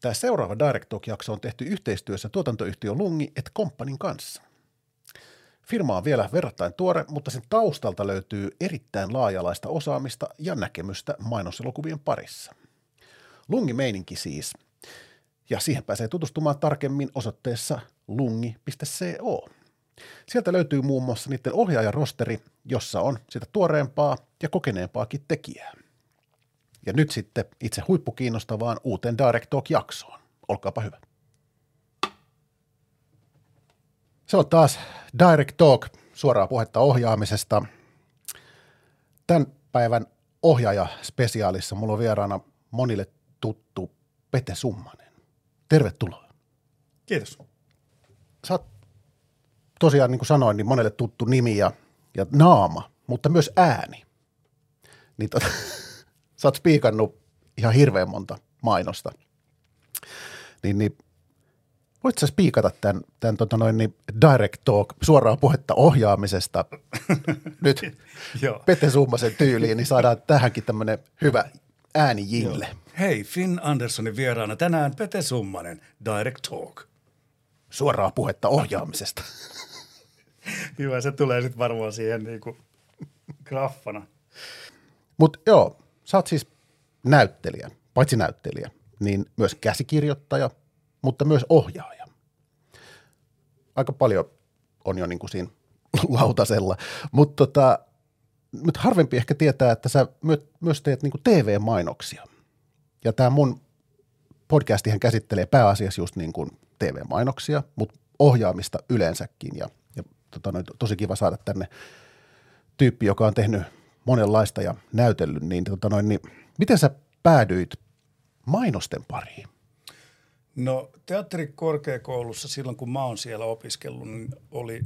Tämä seuraava Direct Talk-jakso on tehty yhteistyössä tuotantoyhtiö Lungi et Company kanssa. Firma on vielä verrattain tuore, mutta sen taustalta löytyy erittäin laajalaista osaamista ja näkemystä mainoselokuvien parissa. Lungi meininki siis. Ja siihen pääsee tutustumaan tarkemmin osoitteessa lungi.co. Sieltä löytyy muun muassa niiden ohjaajarosteri, jossa on sitä tuoreempaa ja kokeneempaakin tekijää. Ja nyt sitten itse huippukiinnostavaan uuteen Direct Talk-jaksoon. Olkaapa hyvä. Se on taas Direct Talk, suoraa puhetta ohjaamisesta. Tämän päivän ohjaaja spesiaalissa mulla on vieraana monille tuttu Pete Summanen. Tervetuloa. Kiitos. Sä oot tosiaan, niin kuin sanoin, niin monelle tuttu nimi ja, ja naama, mutta myös ääni. Niin tota, sä oot spiikannut ihan hirveän monta mainosta. Niin, niin voit sä spiikata tämän, tämän tota noin, niin direct talk, suoraa puhetta ohjaamisesta nyt. Pete Summasen tyyliin, niin saadaan tähänkin tämmöinen hyvä äänijille. Hei, Finn Anderssonin vieraana tänään Pete Summanen, Direct Talk. Suoraa puhetta ohjaamisesta. Hyvä, se tulee sitten varmaan siihen niinku graffana. Mutta joo, sä oot siis näyttelijä, paitsi näyttelijä, niin myös käsikirjoittaja, mutta myös ohjaaja. Aika paljon on jo niin kuin siinä lautasella, mutta tota, mut harvempi ehkä tietää, että sä my- myös teet niin TV-mainoksia. Ja tämä mun podcastihan käsittelee pääasiassa just niin kuin TV-mainoksia, mutta ohjaamista yleensäkin. Ja, ja tota, tosi kiva saada tänne tyyppi, joka on tehnyt monenlaista ja näytellyt, niin, tota noin, niin miten sä päädyit mainosten pariin? No teatterikorkeakoulussa silloin, kun mä oon siellä opiskellut, niin oli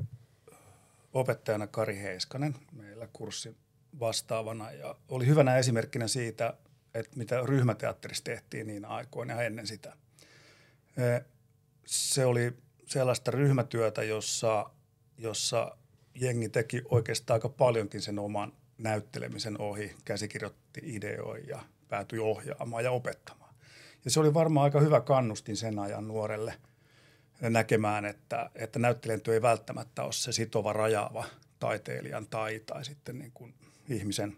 opettajana Kari Heiskanen meillä kurssin vastaavana ja oli hyvänä esimerkkinä siitä, että mitä ryhmäteatterissa tehtiin niin aikoina ja ennen sitä. Se oli sellaista ryhmätyötä, jossa, jossa jengi teki oikeastaan aika paljonkin sen oman näyttelemisen ohi, käsikirjoitti ideoja ja päätyi ohjaamaan ja opettamaan. Ja se oli varmaan aika hyvä kannustin sen ajan nuorelle näkemään, että, että näyttelijän työ ei välttämättä ole se sitova, rajaava taiteilijan tai, tai sitten niin kuin ihmisen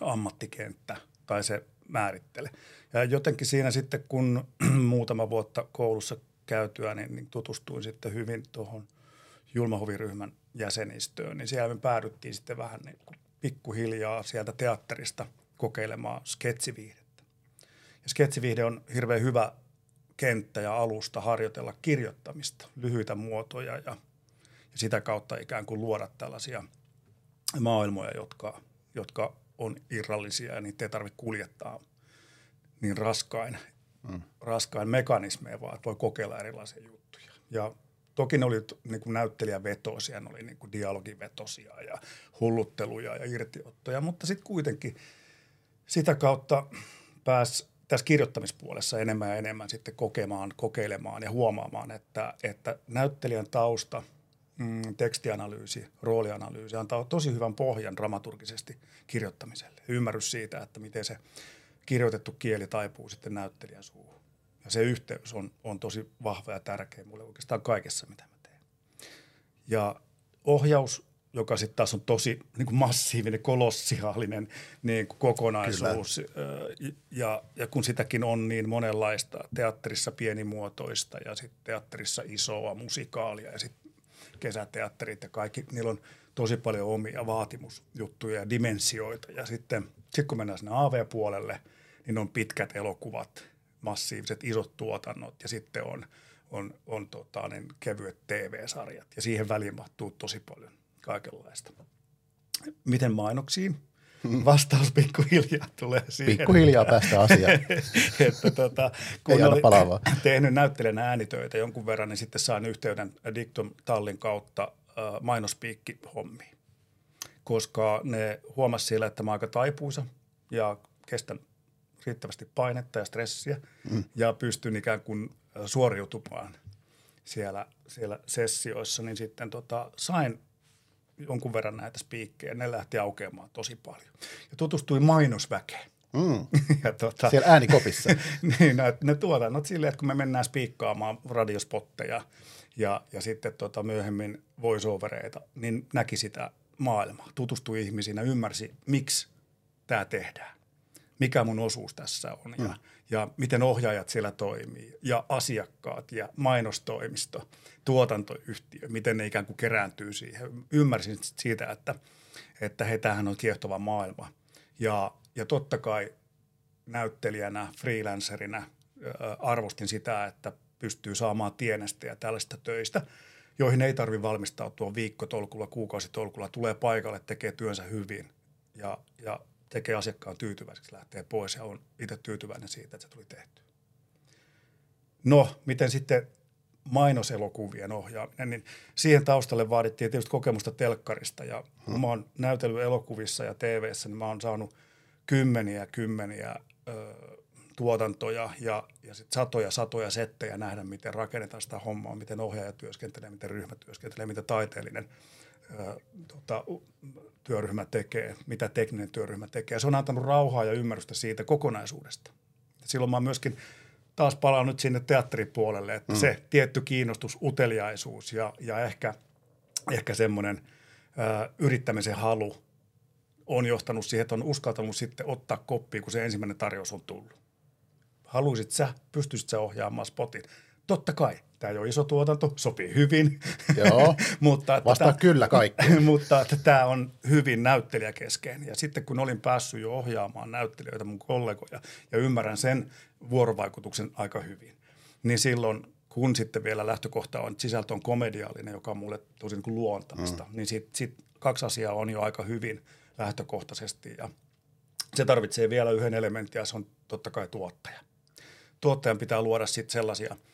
ammattikenttä tai se määrittele. Ja jotenkin siinä sitten, kun muutama vuotta koulussa käytyä, niin, niin tutustuin sitten hyvin tuohon Julmahoviryhmän jäsenistöön, niin siellä me päädyttiin sitten vähän niin kuin pikkuhiljaa sieltä teatterista kokeilemaan sketsiviihdettä. Ja sketsiviihde on hirveän hyvä kenttä ja alusta harjoitella kirjoittamista, lyhyitä muotoja ja, ja sitä kautta ikään kuin luoda tällaisia maailmoja, jotka, jotka on irrallisia ja niitä ei tarvitse kuljettaa niin raskain, mm. raskain mekanismeja, vaan että voi kokeilla erilaisia juttuja. Ja toki ne oli niin kuin näyttelijävetoisia, ne oli niin kuin dialogivetosia ja hullutteluja ja irtiottoja, mutta sitten kuitenkin sitä kautta pääsi tässä kirjoittamispuolessa enemmän ja enemmän sitten kokemaan, kokeilemaan ja huomaamaan, että, että näyttelijän tausta, mm, tekstianalyysi, roolianalyysi antaa tosi hyvän pohjan dramaturgisesti kirjoittamiselle. Ymmärrys siitä, että miten se kirjoitettu kieli taipuu sitten näyttelijän suuhun. Ja se yhteys on, on tosi vahva ja tärkeä mulle oikeastaan kaikessa, mitä mä teen. Ja ohjaus, joka sitten taas on tosi niin kuin massiivinen, kolossiaalinen niin kuin kokonaisuus. Ja, ja kun sitäkin on niin monenlaista, teatterissa pienimuotoista ja sitten teatterissa isoa musikaalia ja sitten kesäteatterit ja kaikki, niillä on tosi paljon omia vaatimusjuttuja ja dimensioita. Ja sitten sit kun mennään sinne AV-puolelle, niin on pitkät elokuvat, massiiviset isot tuotannot ja sitten on, on, on tota, niin kevyet TV-sarjat. Ja siihen väliin mahtuu tosi paljon kaikenlaista. Miten mainoksiin? Vastaus pikkuhiljaa tulee siihen. Pikkuhiljaa päästä asiaan. että tota, kun Ei aina oli palavaa. tehnyt näyttelijän äänitöitä jonkun verran, niin sitten sain yhteyden Dictum Tallin kautta äh, mainospiikki-hommiin. Koska ne huomasi siellä, että mä aika taipuisa ja kestän riittävästi painetta ja stressiä mm. ja pystyn ikään kuin äh, suoriutumaan siellä, siellä sessioissa, niin sitten tota, sain jonkun verran näitä spiikkejä. Ne lähti aukeamaan tosi paljon. Ja tutustuin mainosväkeen. Mm. ja tota, Siellä äänikopissa. niin, ne, ne tuotannot silleen, että kun me mennään spiikkaamaan radiospotteja ja, ja sitten tota myöhemmin voiceovereita, niin näki sitä maailmaa, tutustui ihmisiin ja ymmärsi, miksi tämä tehdään. Mikä mun osuus tässä on ja, mm. ja miten ohjaajat siellä toimii ja asiakkaat ja mainostoimisto, tuotantoyhtiö, miten ne ikään kuin kerääntyy siihen. Ymmärsin siitä, että, että he tämähän on kiehtova maailma. Ja, ja totta kai näyttelijänä, freelancerina arvostin sitä, että pystyy saamaan tienestä ja tällaista töistä, joihin ei tarvi valmistautua viikkotolkulla, kuukausitolkulla, tulee paikalle, tekee työnsä hyvin ja, ja tekee asiakkaan tyytyväiseksi, lähtee pois ja on itse tyytyväinen siitä, että se tuli tehty. No, miten sitten mainoselokuvien ohjaaminen, niin siihen taustalle vaadittiin tietysti kokemusta telkkarista ja kun mä oon näytellyt elokuvissa ja tv niin mä oon saanut kymmeniä kymmeniä ö, tuotantoja ja, ja sit satoja satoja settejä nähdä, miten rakennetaan sitä hommaa, miten ohjaaja työskentelee, miten ryhmä työskentelee, mitä taiteellinen tota, työryhmä tekee, mitä tekninen työryhmä tekee. Se on antanut rauhaa ja ymmärrystä siitä kokonaisuudesta. Silloin mä myöskin taas palaan nyt sinne teatteripuolelle, että mm. se tietty kiinnostus, uteliaisuus ja, ja ehkä, ehkä semmoinen ö, yrittämisen halu on johtanut siihen, että on uskaltanut sitten ottaa koppia, kun se ensimmäinen tarjous on tullut. Haluaisit sä, pystyisit sä ohjaamaan spotin? Totta kai. Tämä ei ole iso tuotanto, sopii hyvin. Joo, mutta, että vastaa tämä, kyllä kaikki. mutta että tämä on hyvin näyttelijäkeskeinen. Ja sitten kun olin päässyt jo ohjaamaan näyttelijöitä, mun kollegoja, ja ymmärrän sen vuorovaikutuksen aika hyvin, niin silloin kun sitten vielä lähtökohta on, että sisältö on komediallinen, joka on mulle tosi niin luontaista, mm. niin sitten sit kaksi asiaa on jo aika hyvin lähtökohtaisesti. Ja se tarvitsee vielä yhden elementin, ja se on totta kai tuottaja. Tuottajan pitää luoda sitten sellaisia –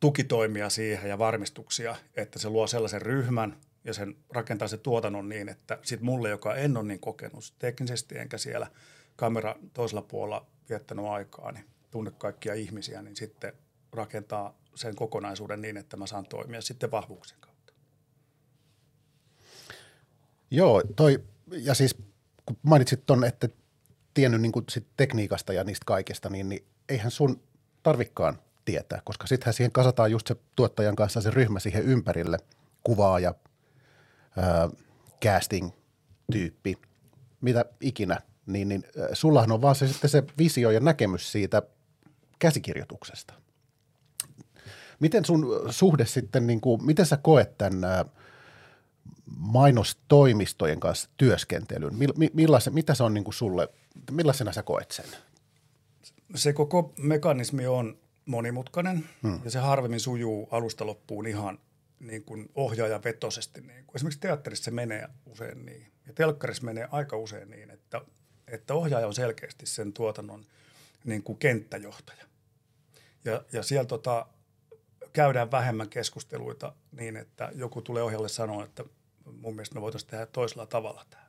tukitoimia siihen ja varmistuksia, että se luo sellaisen ryhmän ja sen rakentaa se tuotannon niin, että sitten mulle, joka en ole niin kokenut teknisesti enkä siellä kamera toisella puolella viettänyt aikaa, niin tunne kaikkia ihmisiä, niin sitten rakentaa sen kokonaisuuden niin, että mä saan toimia sitten vahvuuksien kautta. Joo, toi, ja siis kun mainitsit tuon, että tiennyt niin sit tekniikasta ja niistä kaikesta, niin, niin eihän sun tarvikkaan tietää, koska sittenhän siihen kasataan just se tuottajan kanssa se ryhmä siihen ympärille, kuvaaja, ää, casting-tyyppi, mitä ikinä, niin, niin sullahan on vaan se sitten se visio ja näkemys siitä käsikirjoituksesta. Miten sun suhde sitten, niin kuin, miten sä koet tämän mainostoimistojen kanssa työskentelyn? Millaisen, mitä se on niin kuin sulle, millaisena sä koet sen? Se koko mekanismi on monimutkainen hmm. ja se harvemmin sujuu alusta loppuun ihan niin kuin ohjaajan vetosesti. Niin kuin. Esimerkiksi teatterissa se menee usein niin ja telkkarissa menee aika usein niin, että, että ohjaaja on selkeästi sen tuotannon niin kuin kenttäjohtaja. Ja, ja siellä tota, käydään vähemmän keskusteluita niin, että joku tulee ohjalle sanoa, että mun mielestä me voitaisiin tehdä toisella tavalla tämä.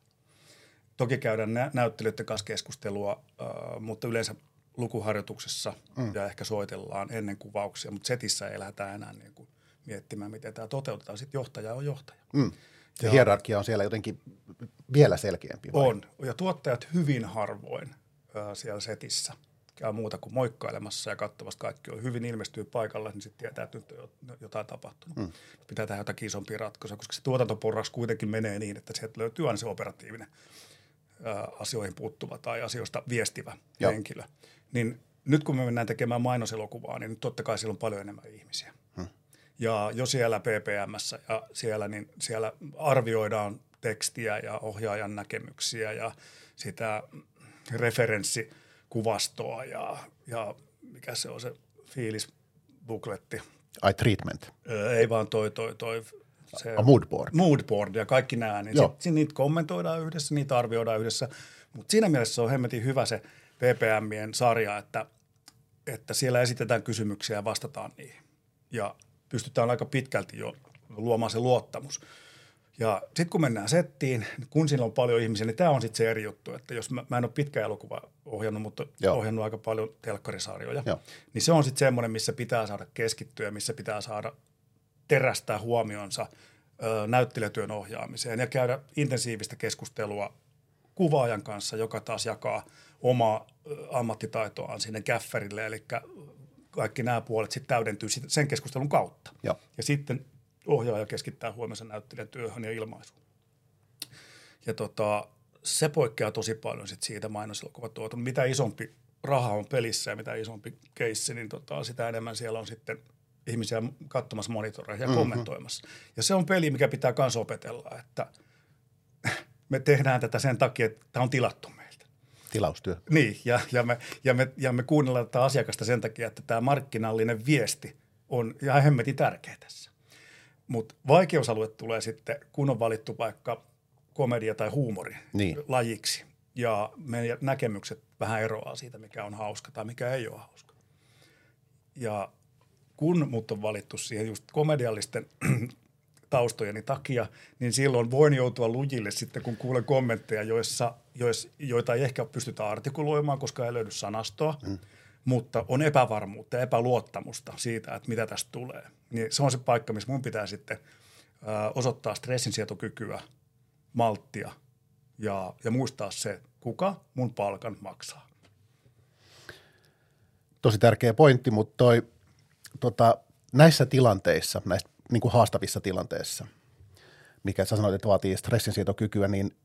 Toki käydään nä- näyttelijöiden kanssa keskustelua, äh, mutta yleensä lukuharjoituksessa mm. ja ehkä soitellaan ennen kuvauksia, mutta setissä ei lähdetä enää niin kuin miettimään, miten tämä toteutetaan. Sitten johtaja on johtaja. Mm. Se ja hierarkia on siellä jotenkin vielä selkeämpi. Vai? On, ja tuottajat hyvin harvoin äh, siellä setissä käy muuta kuin moikkailemassa ja katsomassa kaikki on hyvin ilmestyy paikalle, niin sitten tietää, että nyt on jotain tapahtunut. Mm. Pitää tehdä jotakin isompia ratkaisuja, koska se tuotantoporras kuitenkin menee niin, että sieltä löytyy aina se operatiivinen ää, asioihin puuttuva tai asioista viestivä Joo. henkilö niin nyt kun me mennään tekemään mainoselokuvaa, niin totta kai siellä on paljon enemmän ihmisiä. Hmm. Ja jo siellä PPMssä ja siellä, niin siellä arvioidaan tekstiä ja ohjaajan näkemyksiä ja sitä referenssikuvastoa ja, ja mikä se on se fiilisbukletti. Ai treatment. ei vaan toi, toi, toi se, A moodboard. Moodboard ja kaikki nämä, niin sit, sit niitä kommentoidaan yhdessä, niitä arvioidaan yhdessä. Mutta siinä mielessä se on hemmetin hyvä se – PPMien sarja, että, että siellä esitetään kysymyksiä ja vastataan niihin. Ja pystytään aika pitkälti jo luomaan se luottamus. Ja sitten kun mennään settiin, kun siinä on paljon ihmisiä, niin tämä on sitten se eri juttu, että jos mä, mä en ole pitkä elokuva ohjannut, mutta Joo. ohjannut aika paljon telkkarisarjoja, Joo. niin se on sitten semmoinen, missä pitää saada keskittyä, missä pitää saada terästää huomionsa ö, näyttelijätyön ohjaamiseen ja käydä intensiivistä keskustelua kuvaajan kanssa, joka taas jakaa omaa ammattitaitoaan sinne käffärille, eli kaikki nämä puolet sitten täydentyy sen keskustelun kautta. Joo. Ja sitten ohjaaja keskittää huomioon näyttelijän työhön ja ilmaisuun. Ja tota, se poikkeaa tosi paljon sit siitä mainostelokuvatuotannon. Mitä isompi raha on pelissä ja mitä isompi keissi, niin tota, sitä enemmän siellä on sitten ihmisiä katsomassa monitoreja ja mm-hmm. kommentoimassa. Ja se on peli, mikä pitää myös opetella, että me tehdään tätä sen takia, että tämä on tilattu. Tilaustyö. Niin, ja, ja, me, ja, me, ja me kuunnellaan tätä asiakasta sen takia, että tämä markkinallinen viesti on ihan hemmetin tärkeä tässä. Mutta vaikeusalue tulee sitten, kun on valittu vaikka komedia tai huumori niin. lajiksi. Ja meidän näkemykset vähän eroaa siitä, mikä on hauska tai mikä ei ole hauska. Ja kun mut on valittu siihen just komediallisten taustojeni takia, niin silloin voin joutua lujille sitten, kun kuulen kommentteja, joissa, jois, joita ei ehkä pystytä artikuloimaan, koska ei löydy sanastoa, mm. mutta on epävarmuutta ja epäluottamusta siitä, että mitä tästä tulee. Niin se on se paikka, missä mun pitää sitten ö, osoittaa stressinsietokykyä, malttia ja, ja muistaa se, kuka mun palkan maksaa. Tosi tärkeä pointti, mutta toi, tota, näissä tilanteissa, näissä niin kuin haastavissa tilanteissa, mikä sä sanoit, että vaatii stressinsietokykyä, niin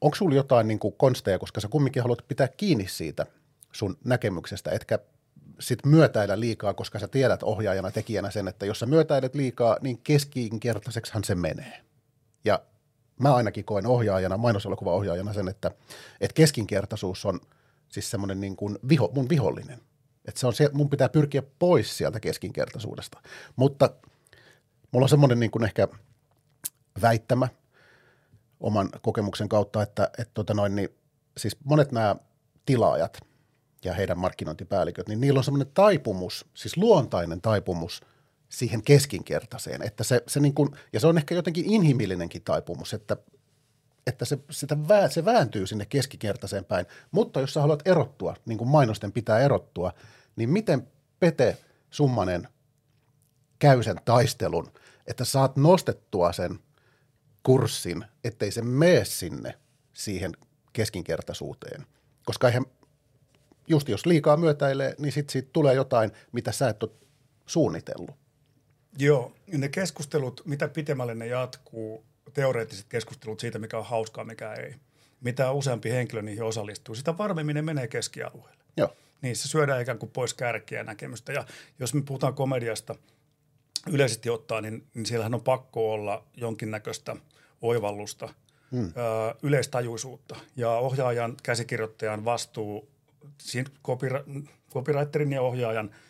onko sulla jotain niin kuin konsteja, koska sä kumminkin haluat pitää kiinni siitä sun näkemyksestä, etkä sit myötäillä liikaa, koska sä tiedät ohjaajana, tekijänä sen, että jos sä myötäilet liikaa, niin keskinkertaiseksihan se menee. Ja mä ainakin koen ohjaajana, ohjaajana sen, että, että keskinkertaisuus on siis semmoinen niin kuin viho, mun vihollinen. Että se on se, mun pitää pyrkiä pois sieltä keskinkertaisuudesta. Mutta mulla on semmoinen niin kuin ehkä väittämä oman kokemuksen kautta, että, että tota noin, niin, siis monet nämä tilaajat ja heidän markkinointipäälliköt, niin niillä on semmoinen taipumus, siis luontainen taipumus – siihen keskinkertaiseen. Että se, se niin kuin, ja se on ehkä jotenkin inhimillinenkin taipumus, että, että se, sitä vää, se vääntyy sinne keskikertaiseen päin. Mutta jos sä haluat erottua, niin kuin mainosten pitää erottua, niin miten Pete Summanen käy sen taistelun, että saat nostettua sen kurssin, ettei se mene sinne siihen keskinkertaisuuteen. Koska eihän, just jos liikaa myötäilee, niin sitten siitä tulee jotain, mitä sä et ole suunnitellut. Joo, ne keskustelut, mitä pitemmälle ne jatkuu, teoreettiset keskustelut siitä, mikä on hauskaa, mikä ei. Mitä useampi henkilö niihin osallistuu, sitä varmemmin ne menee keskialueelle. Joo. Niissä syödään ikään kuin pois kärkiä näkemystä. Ja jos me puhutaan komediasta yleisesti ottaa, niin, niin siellähän on pakko olla jonkinnäköistä oivallusta, hmm. ö, yleistajuisuutta. Ja ohjaajan, käsikirjoittajan vastuu, copywriterin ja ohjaajan –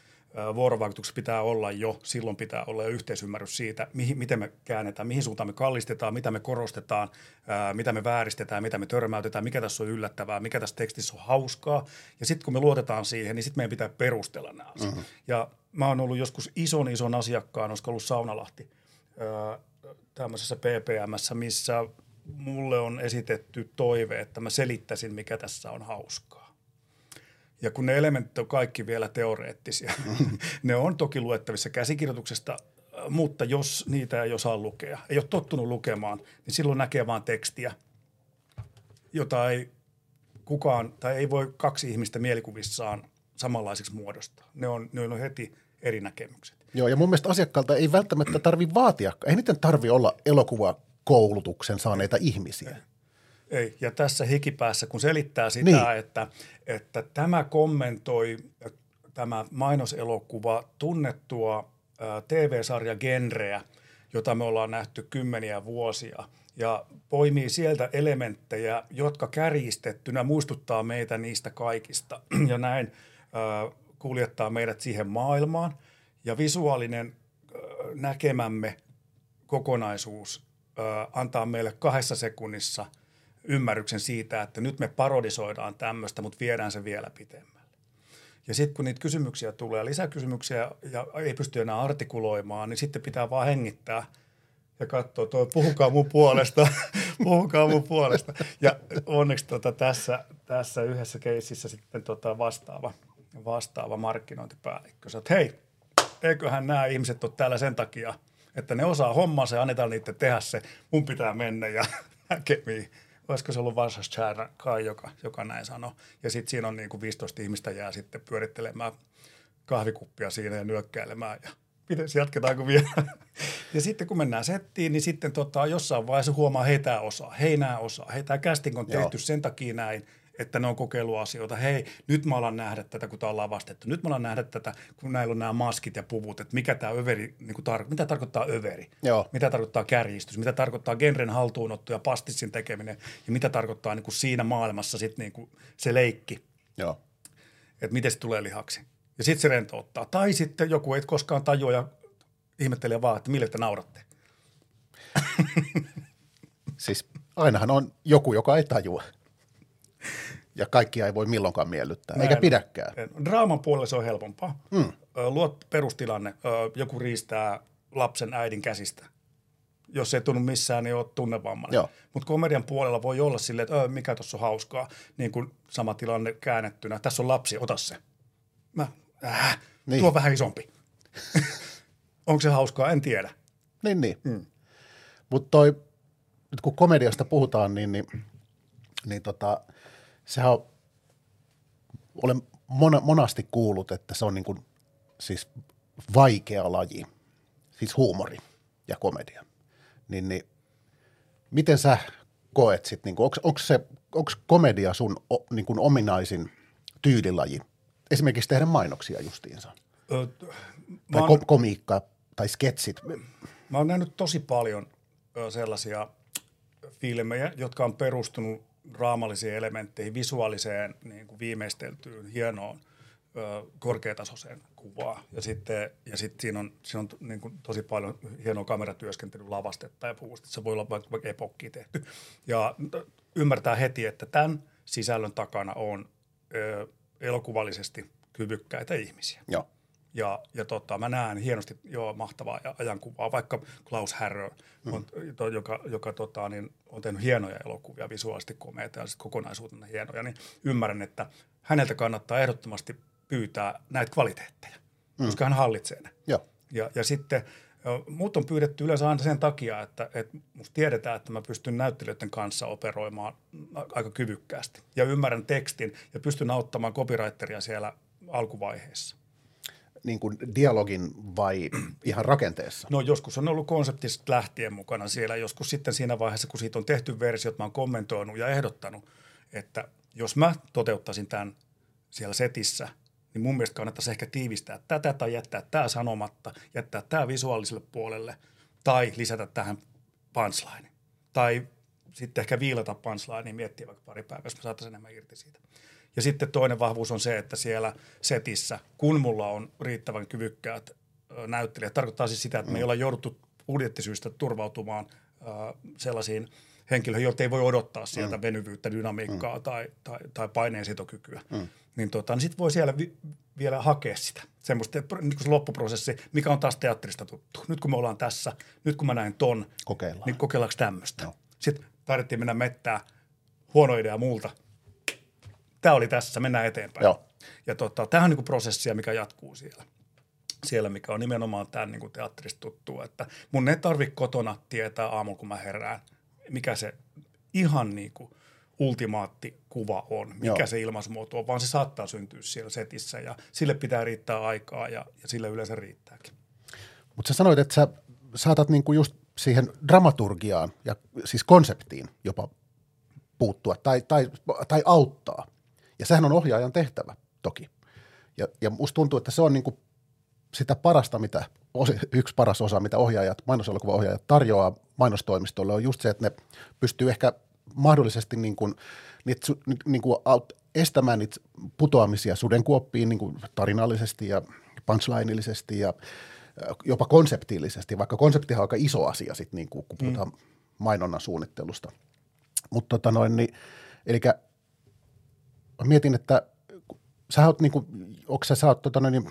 vuorovaikutuksessa pitää olla jo, silloin pitää olla jo yhteisymmärrys siitä, mihin, miten me käännetään, mihin suuntaan me kallistetaan, mitä me korostetaan, ää, mitä me vääristetään, mitä me törmäytetään, mikä tässä on yllättävää, mikä tässä tekstissä on hauskaa. Ja sitten kun me luotetaan siihen, niin sitten meidän pitää perustella nämä asiat. Mm-hmm. Ja mä oon ollut joskus ison ison asiakkaan, olisiko ollut Saunalahti, ää, tämmöisessä PPMssä, missä mulle on esitetty toive, että mä selittäisin, mikä tässä on hauskaa. Ja kun ne elementit on kaikki vielä teoreettisia, ne on toki luettavissa käsikirjoituksesta, mutta jos niitä ei osaa lukea, ei ole tottunut lukemaan, niin silloin näkee vain tekstiä, jota ei kukaan, tai ei voi kaksi ihmistä mielikuvissaan samanlaiseksi muodostaa. Ne on, ne on heti eri näkemykset. Joo, ja mun mielestä asiakkaalta ei välttämättä tarvi vaatia, ei niiden tarvi olla elokuvakoulutuksen saaneita ihmisiä. Ei, ja tässä hikipäässä, kun selittää sitä, niin. että, että tämä kommentoi tämä mainoselokuva tunnettua TV-sarja genreä, jota me ollaan nähty kymmeniä vuosia, ja poimii sieltä elementtejä, jotka kärjistettynä muistuttaa meitä niistä kaikista, ja näin äh, kuljettaa meidät siihen maailmaan, ja visuaalinen äh, näkemämme kokonaisuus äh, antaa meille kahdessa sekunnissa – ymmärryksen siitä, että nyt me parodisoidaan tämmöistä, mutta viedään se vielä pitemmälle. Ja sitten kun niitä kysymyksiä tulee, lisäkysymyksiä ja ei pysty enää artikuloimaan, niin sitten pitää vaan hengittää ja katsoa, toi, puhukaa mun puolesta, puhukaa mun puolesta. Ja onneksi tota, tässä, tässä yhdessä keississä sitten tota vastaava, vastaava markkinointipäällikkö sanoi, että hei, eiköhän nämä ihmiset ole täällä sen takia, että ne osaa hommaa se, annetaan niiden tehdä se, mun pitää mennä ja näkemiin olisiko se ollut Vasas kai, joka, joka näin sanoi. Ja sitten siinä on niin kuin 15 ihmistä jää sitten pyörittelemään kahvikuppia siinä ja nyökkäilemään ja miten jatketaanko vielä. Ja sitten kun mennään settiin, niin sitten tota, jossain vaiheessa huomaa, hei tämä osaa, hei nämä osaa, hei tämä casting on tehty Joo. sen takia näin, että ne on kokeiluasioita. Hei, nyt mä alan nähdä tätä, kun tämä on lavastettu. Nyt mä alan nähdä tätä, kun näillä on nämä maskit ja puvut, että mikä tämä överi, niin kuin tar- mitä tarkoittaa överi, Joo. mitä tarkoittaa kärjistys, mitä tarkoittaa genren haltuunotto ja pastissin tekeminen ja mitä tarkoittaa niin kuin siinä maailmassa sit niin kuin se leikki. Joo. Että miten se tulee lihaksi. Ja sitten se rentouttaa. Tai sitten joku ei koskaan tajua ja ihmettelee vaan, että mille te nauratte. siis ainahan on joku, joka ei tajua. Ja kaikkia ei voi milloinkaan miellyttää, Näin eikä pidäkään. Draaman puolella se on helpompaa. Mm. Luot perustilanne, joku riistää lapsen äidin käsistä. Jos ei tunnu missään, niin olet tunnevammainen. Mutta komedian puolella voi olla silleen, että mikä tuossa on hauskaa. Niin kuin sama tilanne käännettynä. Tässä on lapsi, ota se. Mä, äh, niin. tuo vähän isompi. Onko se hauskaa? En tiedä. Niin, niin. Mm. Mutta toi, nyt kun komediasta puhutaan, niin, niin, niin tota, sehän on, olen mona, monasti kuullut, että se on niin kuin, siis vaikea laji, siis huumori ja komedia. Niin, niin miten sä koet sitten, niin onko se, onko komedia sun o, niin kuin ominaisin tyylilaji? Esimerkiksi tehdä mainoksia justiinsa. Ö, tai oon, komiikka tai sketsit. Mä oon nähnyt tosi paljon sellaisia filmejä, jotka on perustunut raamallisiin elementteihin, visuaaliseen niin kuin viimeisteltyyn, hienoon, korkeatasoiseen kuvaan. Ja sitten, ja sitten siinä on, siinä on niin kuin tosi paljon hienoa kameratyöskentelyä, lavastetta ja puusta. Se voi olla vaikka, vaikka epokki tehty. Ja ymmärtää heti, että tämän sisällön takana on ö, elokuvallisesti kyvykkäitä ihmisiä. Joo. Ja, ja tota, mä näen hienosti jo mahtavaa ajankuvaa, vaikka Klaus Härrö, mm. on, to, joka, joka tota, niin, on tehnyt hienoja elokuvia, visuaalisesti komeita ja kokonaisuutena hienoja, niin ymmärrän, että häneltä kannattaa ehdottomasti pyytää näitä kvaliteetteja, mm. koska hän hallitsee ne. Ja, ja, ja sitten Mut on pyydetty yleensä aina sen takia, että, että musta tiedetään, että mä pystyn näyttelijöiden kanssa operoimaan aika kyvykkäästi ja ymmärrän tekstin ja pystyn auttamaan copywriteria siellä alkuvaiheessa niin kuin dialogin vai ihan rakenteessa? No joskus on ollut konseptista lähtien mukana siellä, joskus sitten siinä vaiheessa, kun siitä on tehty versiot, mä oon kommentoinut ja ehdottanut, että jos mä toteuttaisin tämän siellä setissä, niin mun mielestä kannattaisi ehkä tiivistää tätä tai jättää tämä sanomatta, jättää tämä visuaaliselle puolelle tai lisätä tähän punchline. Tai sitten ehkä viilata punchline ja miettiä vaikka pari päivää, jos mä saataisiin enemmän irti siitä. Ja sitten toinen vahvuus on se, että siellä setissä, kun mulla on riittävän kyvykkäät näyttelijät, tarkoittaa siis sitä, että me ei mm. olla jouduttu budjettisyistä turvautumaan sellaisiin henkilöihin, joilta ei voi odottaa sieltä mm. venyvyyttä, dynamiikkaa mm. tai, tai, tai paineensitokykyä. Mm. Niin, tota, niin sitten voi siellä vi- vielä hakea sitä, semmoista niin se loppuprosessi, mikä on taas teatterista tuttu. Nyt kun me ollaan tässä, nyt kun mä näin ton, Kokeillaan. niin kokeillaanko tämmöistä. No. Sitten taidettiin mennä mettää, huono idea multa, tämä oli tässä, mennään eteenpäin. Joo. Ja tota, tämä on niin prosessia, mikä jatkuu siellä. Siellä, mikä on nimenomaan tämän niin teatterista tuttu, että mun ei tarvitse kotona tietää aamulla, kun mä herään, mikä se ihan niin kuin ultimaatti kuva on, mikä Joo. se ilmaisumuoto on, vaan se saattaa syntyä siellä setissä ja sille pitää riittää aikaa ja, ja sille yleensä riittääkin. Mutta sä sanoit, että sä saatat niinku just siihen dramaturgiaan ja siis konseptiin jopa puuttua tai, tai, tai auttaa. Ja sehän on ohjaajan tehtävä toki. Ja, ja musta tuntuu, että se on niin kuin sitä parasta, mitä, yksi paras osa, mitä ohjaajat, mainoselokuva-ohjaajat tarjoaa mainostoimistolle, on just se, että ne pystyy ehkä mahdollisesti niin kuin, niitä, niin kuin estämään niitä putoamisia sudenkuoppiin niin kuin tarinallisesti ja punchlineillisesti ja jopa konseptiillisesti, vaikka konseptihan on aika iso asia sit, niin kuin, kun puhutaan mm. mainonnan suunnittelusta. Mutta tota noin, niin, eli mietin, että sä oot, niin kuin, onko sä, sä oot, tota, niin,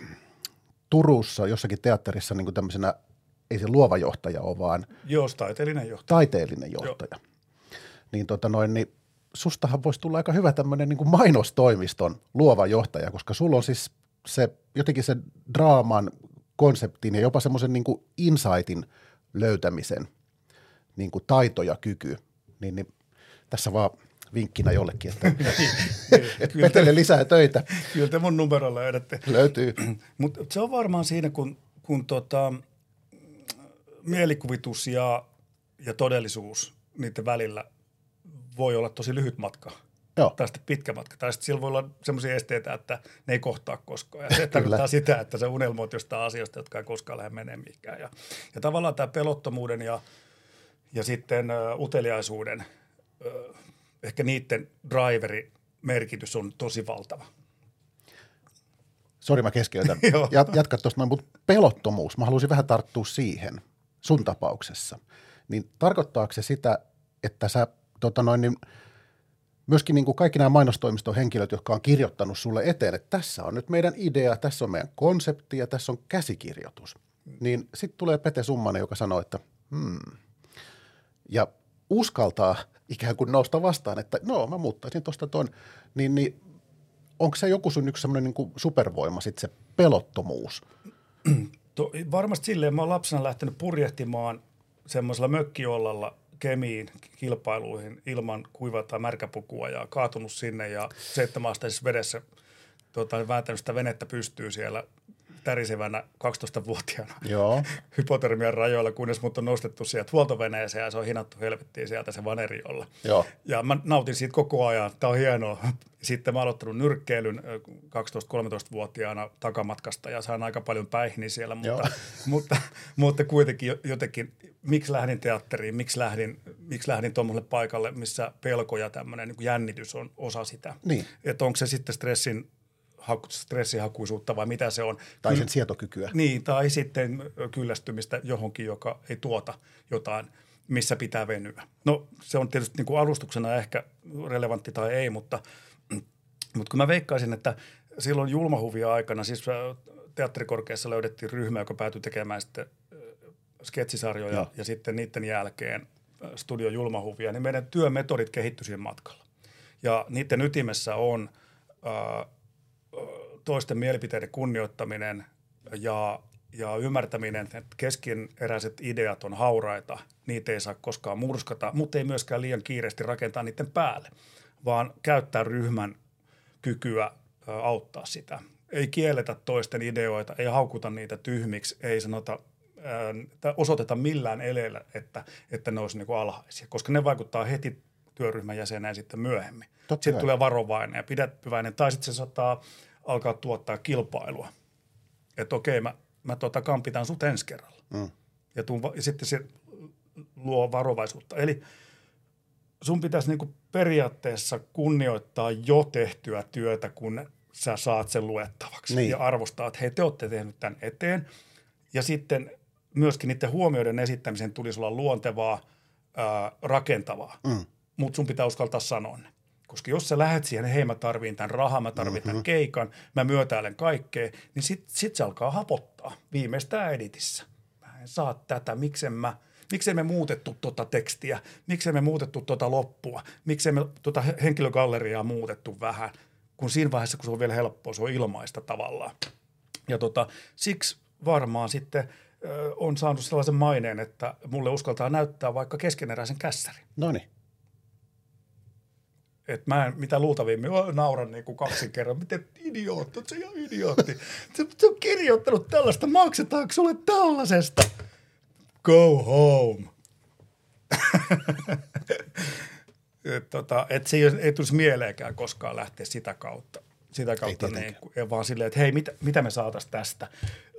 Turussa jossakin teatterissa niin kuin tämmöisenä, ei se luova johtaja ole, vaan Joo, taiteellinen johtaja. Taiteellinen johtaja. Joo. Niin, tota noin, niin sustahan voisi tulla aika hyvä tämmöinen niin kuin mainostoimiston luova johtaja, koska sulla on siis se jotenkin se draaman konseptin ja jopa semmoisen niin kuin insightin löytämisen niin kuin taito ja kyky, niin, niin Tässä vaan vinkkinä jollekin, että et Petelle lisää töitä. Kyllä te mun numero löydätte. Löytyy. Mutta se on varmaan siinä, kun, kun tota, mielikuvitus ja, ja todellisuus niiden välillä voi olla tosi lyhyt matka. Joo. Tai sitten pitkä matka. Tai sitten sillä voi olla sellaisia esteitä, että ne ei kohtaa koskaan. Ja se tarkoittaa sitä, että se unelmoit jostain asioista, jotka ei koskaan lähde menemään mihinkään. Ja, ja tavallaan tämä pelottomuuden ja, ja sitten uh, uteliaisuuden, uh, ehkä niiden driveri merkitys on tosi valtava. Sori, mä keskeytän. Jatka tuosta noin, mutta pelottomuus, mä haluaisin vähän tarttua siihen sun tapauksessa. Niin tarkoittaako se sitä, että sä tota noin, niin myöskin niin kuin kaikki nämä mainostoimiston henkilöt, jotka on kirjoittanut sulle eteen, että tässä on nyt meidän idea, tässä on meidän konsepti ja tässä on käsikirjoitus. Niin sitten tulee Pete Summanen, joka sanoo, että hmm. Ja uskaltaa ikään kuin nousta vastaan, että no mä muuttaisin tuosta ton, niin, niin onko se joku sun yksi semmoinen niin supervoima, sitten se pelottomuus? To, varmasti silleen, mä oon lapsena lähtenyt purjehtimaan semmoisella mökkiollalla kemiin kilpailuihin ilman kuiva- tai märkäpukua ja kaatunut sinne ja seitsemänasteises vedessä tota, vääntänyt sitä venettä pystyy siellä tärisevänä 12-vuotiaana Joo. hypotermian rajoilla, kunnes mut on nostettu sieltä huoltoveneeseen ja se on hinattu helvettiin sieltä se vaneriolla. Joo. Ja mä nautin siitä koko ajan. Tämä on hienoa. Sitten mä aloittanut nyrkkeilyn ö, 12-13-vuotiaana takamatkasta ja sain aika paljon päihniä siellä, Joo. mutta, mutta, mutta kuitenkin jo- jotenkin, miksi lähdin teatteriin, miksi lähdin, miksi lähdin tuommoiselle paikalle, missä pelko ja tämmöinen niin jännitys on osa sitä. Niin. Että onko se sitten stressin stressihakuisuutta vai mitä se on. Tai sen sietokykyä. niin, tai sitten kyllästymistä johonkin, joka ei tuota jotain, missä pitää venyä. No se on tietysti niin kuin alustuksena ehkä relevantti tai ei, mutta, mutta kun mä veikkaisin, että silloin julmahuvia aikana, siis äh, teatterikorkeassa löydettiin ryhmä, joka päätyi tekemään sitten äh, sketsisarjoja Joo. ja sitten niiden jälkeen äh, studio julmahuvia, niin meidän työmetodit kehittyi siinä matkalla. Ja niiden ytimessä on äh, toisten mielipiteiden kunnioittaminen ja, ja ymmärtäminen, että keskeneräiset ideat on hauraita, niitä ei saa koskaan murskata, mutta ei myöskään liian kiireesti rakentaa niiden päälle, vaan käyttää ryhmän kykyä auttaa sitä. Ei kielletä toisten ideoita, ei haukuta niitä tyhmiksi, ei sanota tai osoiteta millään eleellä, että, että ne olisi niin kuin alhaisia, koska ne vaikuttaa heti työryhmän jäseneen sitten myöhemmin. Totta sitten kai. tulee varovainen ja pidättyväinen, tai sitten se saattaa alkaa tuottaa kilpailua. Että okei, mä, mä tota kampitan sut ensi kerralla. Mm. Ja, tuun, ja sitten se luo varovaisuutta. Eli sun pitäisi niinku periaatteessa kunnioittaa jo tehtyä työtä, kun sä saat sen luettavaksi. Niin. Ja arvostaa, että hei, te olette tehnyt tämän eteen. Ja sitten myöskin niiden huomioiden esittämisen tulisi olla luontevaa, ää, rakentavaa. Mm. Mutta sun pitää uskaltaa sanoa ne. Koska jos sä lähdet siihen, hei mä tarviin tämän rahan, mä tarviin mm-hmm. tämän keikan, mä myötäilen kaikkea, niin sit, sit se alkaa hapottaa viimeistään editissä. Mä en saa tätä, miksen mä, miksei me muutettu tota tekstiä, miksei me muutettu tota loppua, miksei me he- henkilögalleriaa muutettu vähän, kun siinä vaiheessa, kun se on vielä helppoa, se on ilmaista tavallaan. Ja tota, siksi varmaan sitten ö, on saanut sellaisen maineen, että mulle uskaltaa näyttää vaikka keskeneräisen kässärin. No niin. Et mä en mitä luultavimmin nauran niin kuin kaksin kerran. Miten idiootti, oot sä ihan idiootti. Se, se on kirjoittanut tällaista, maksetaanko sulle tällaisesta? Go home. et, tota, et se ei, ei tulisi mieleenkään koskaan lähteä sitä kautta. Sitä kautta niin, vaan silleen, että hei, mitä, mitä me saataisiin tästä?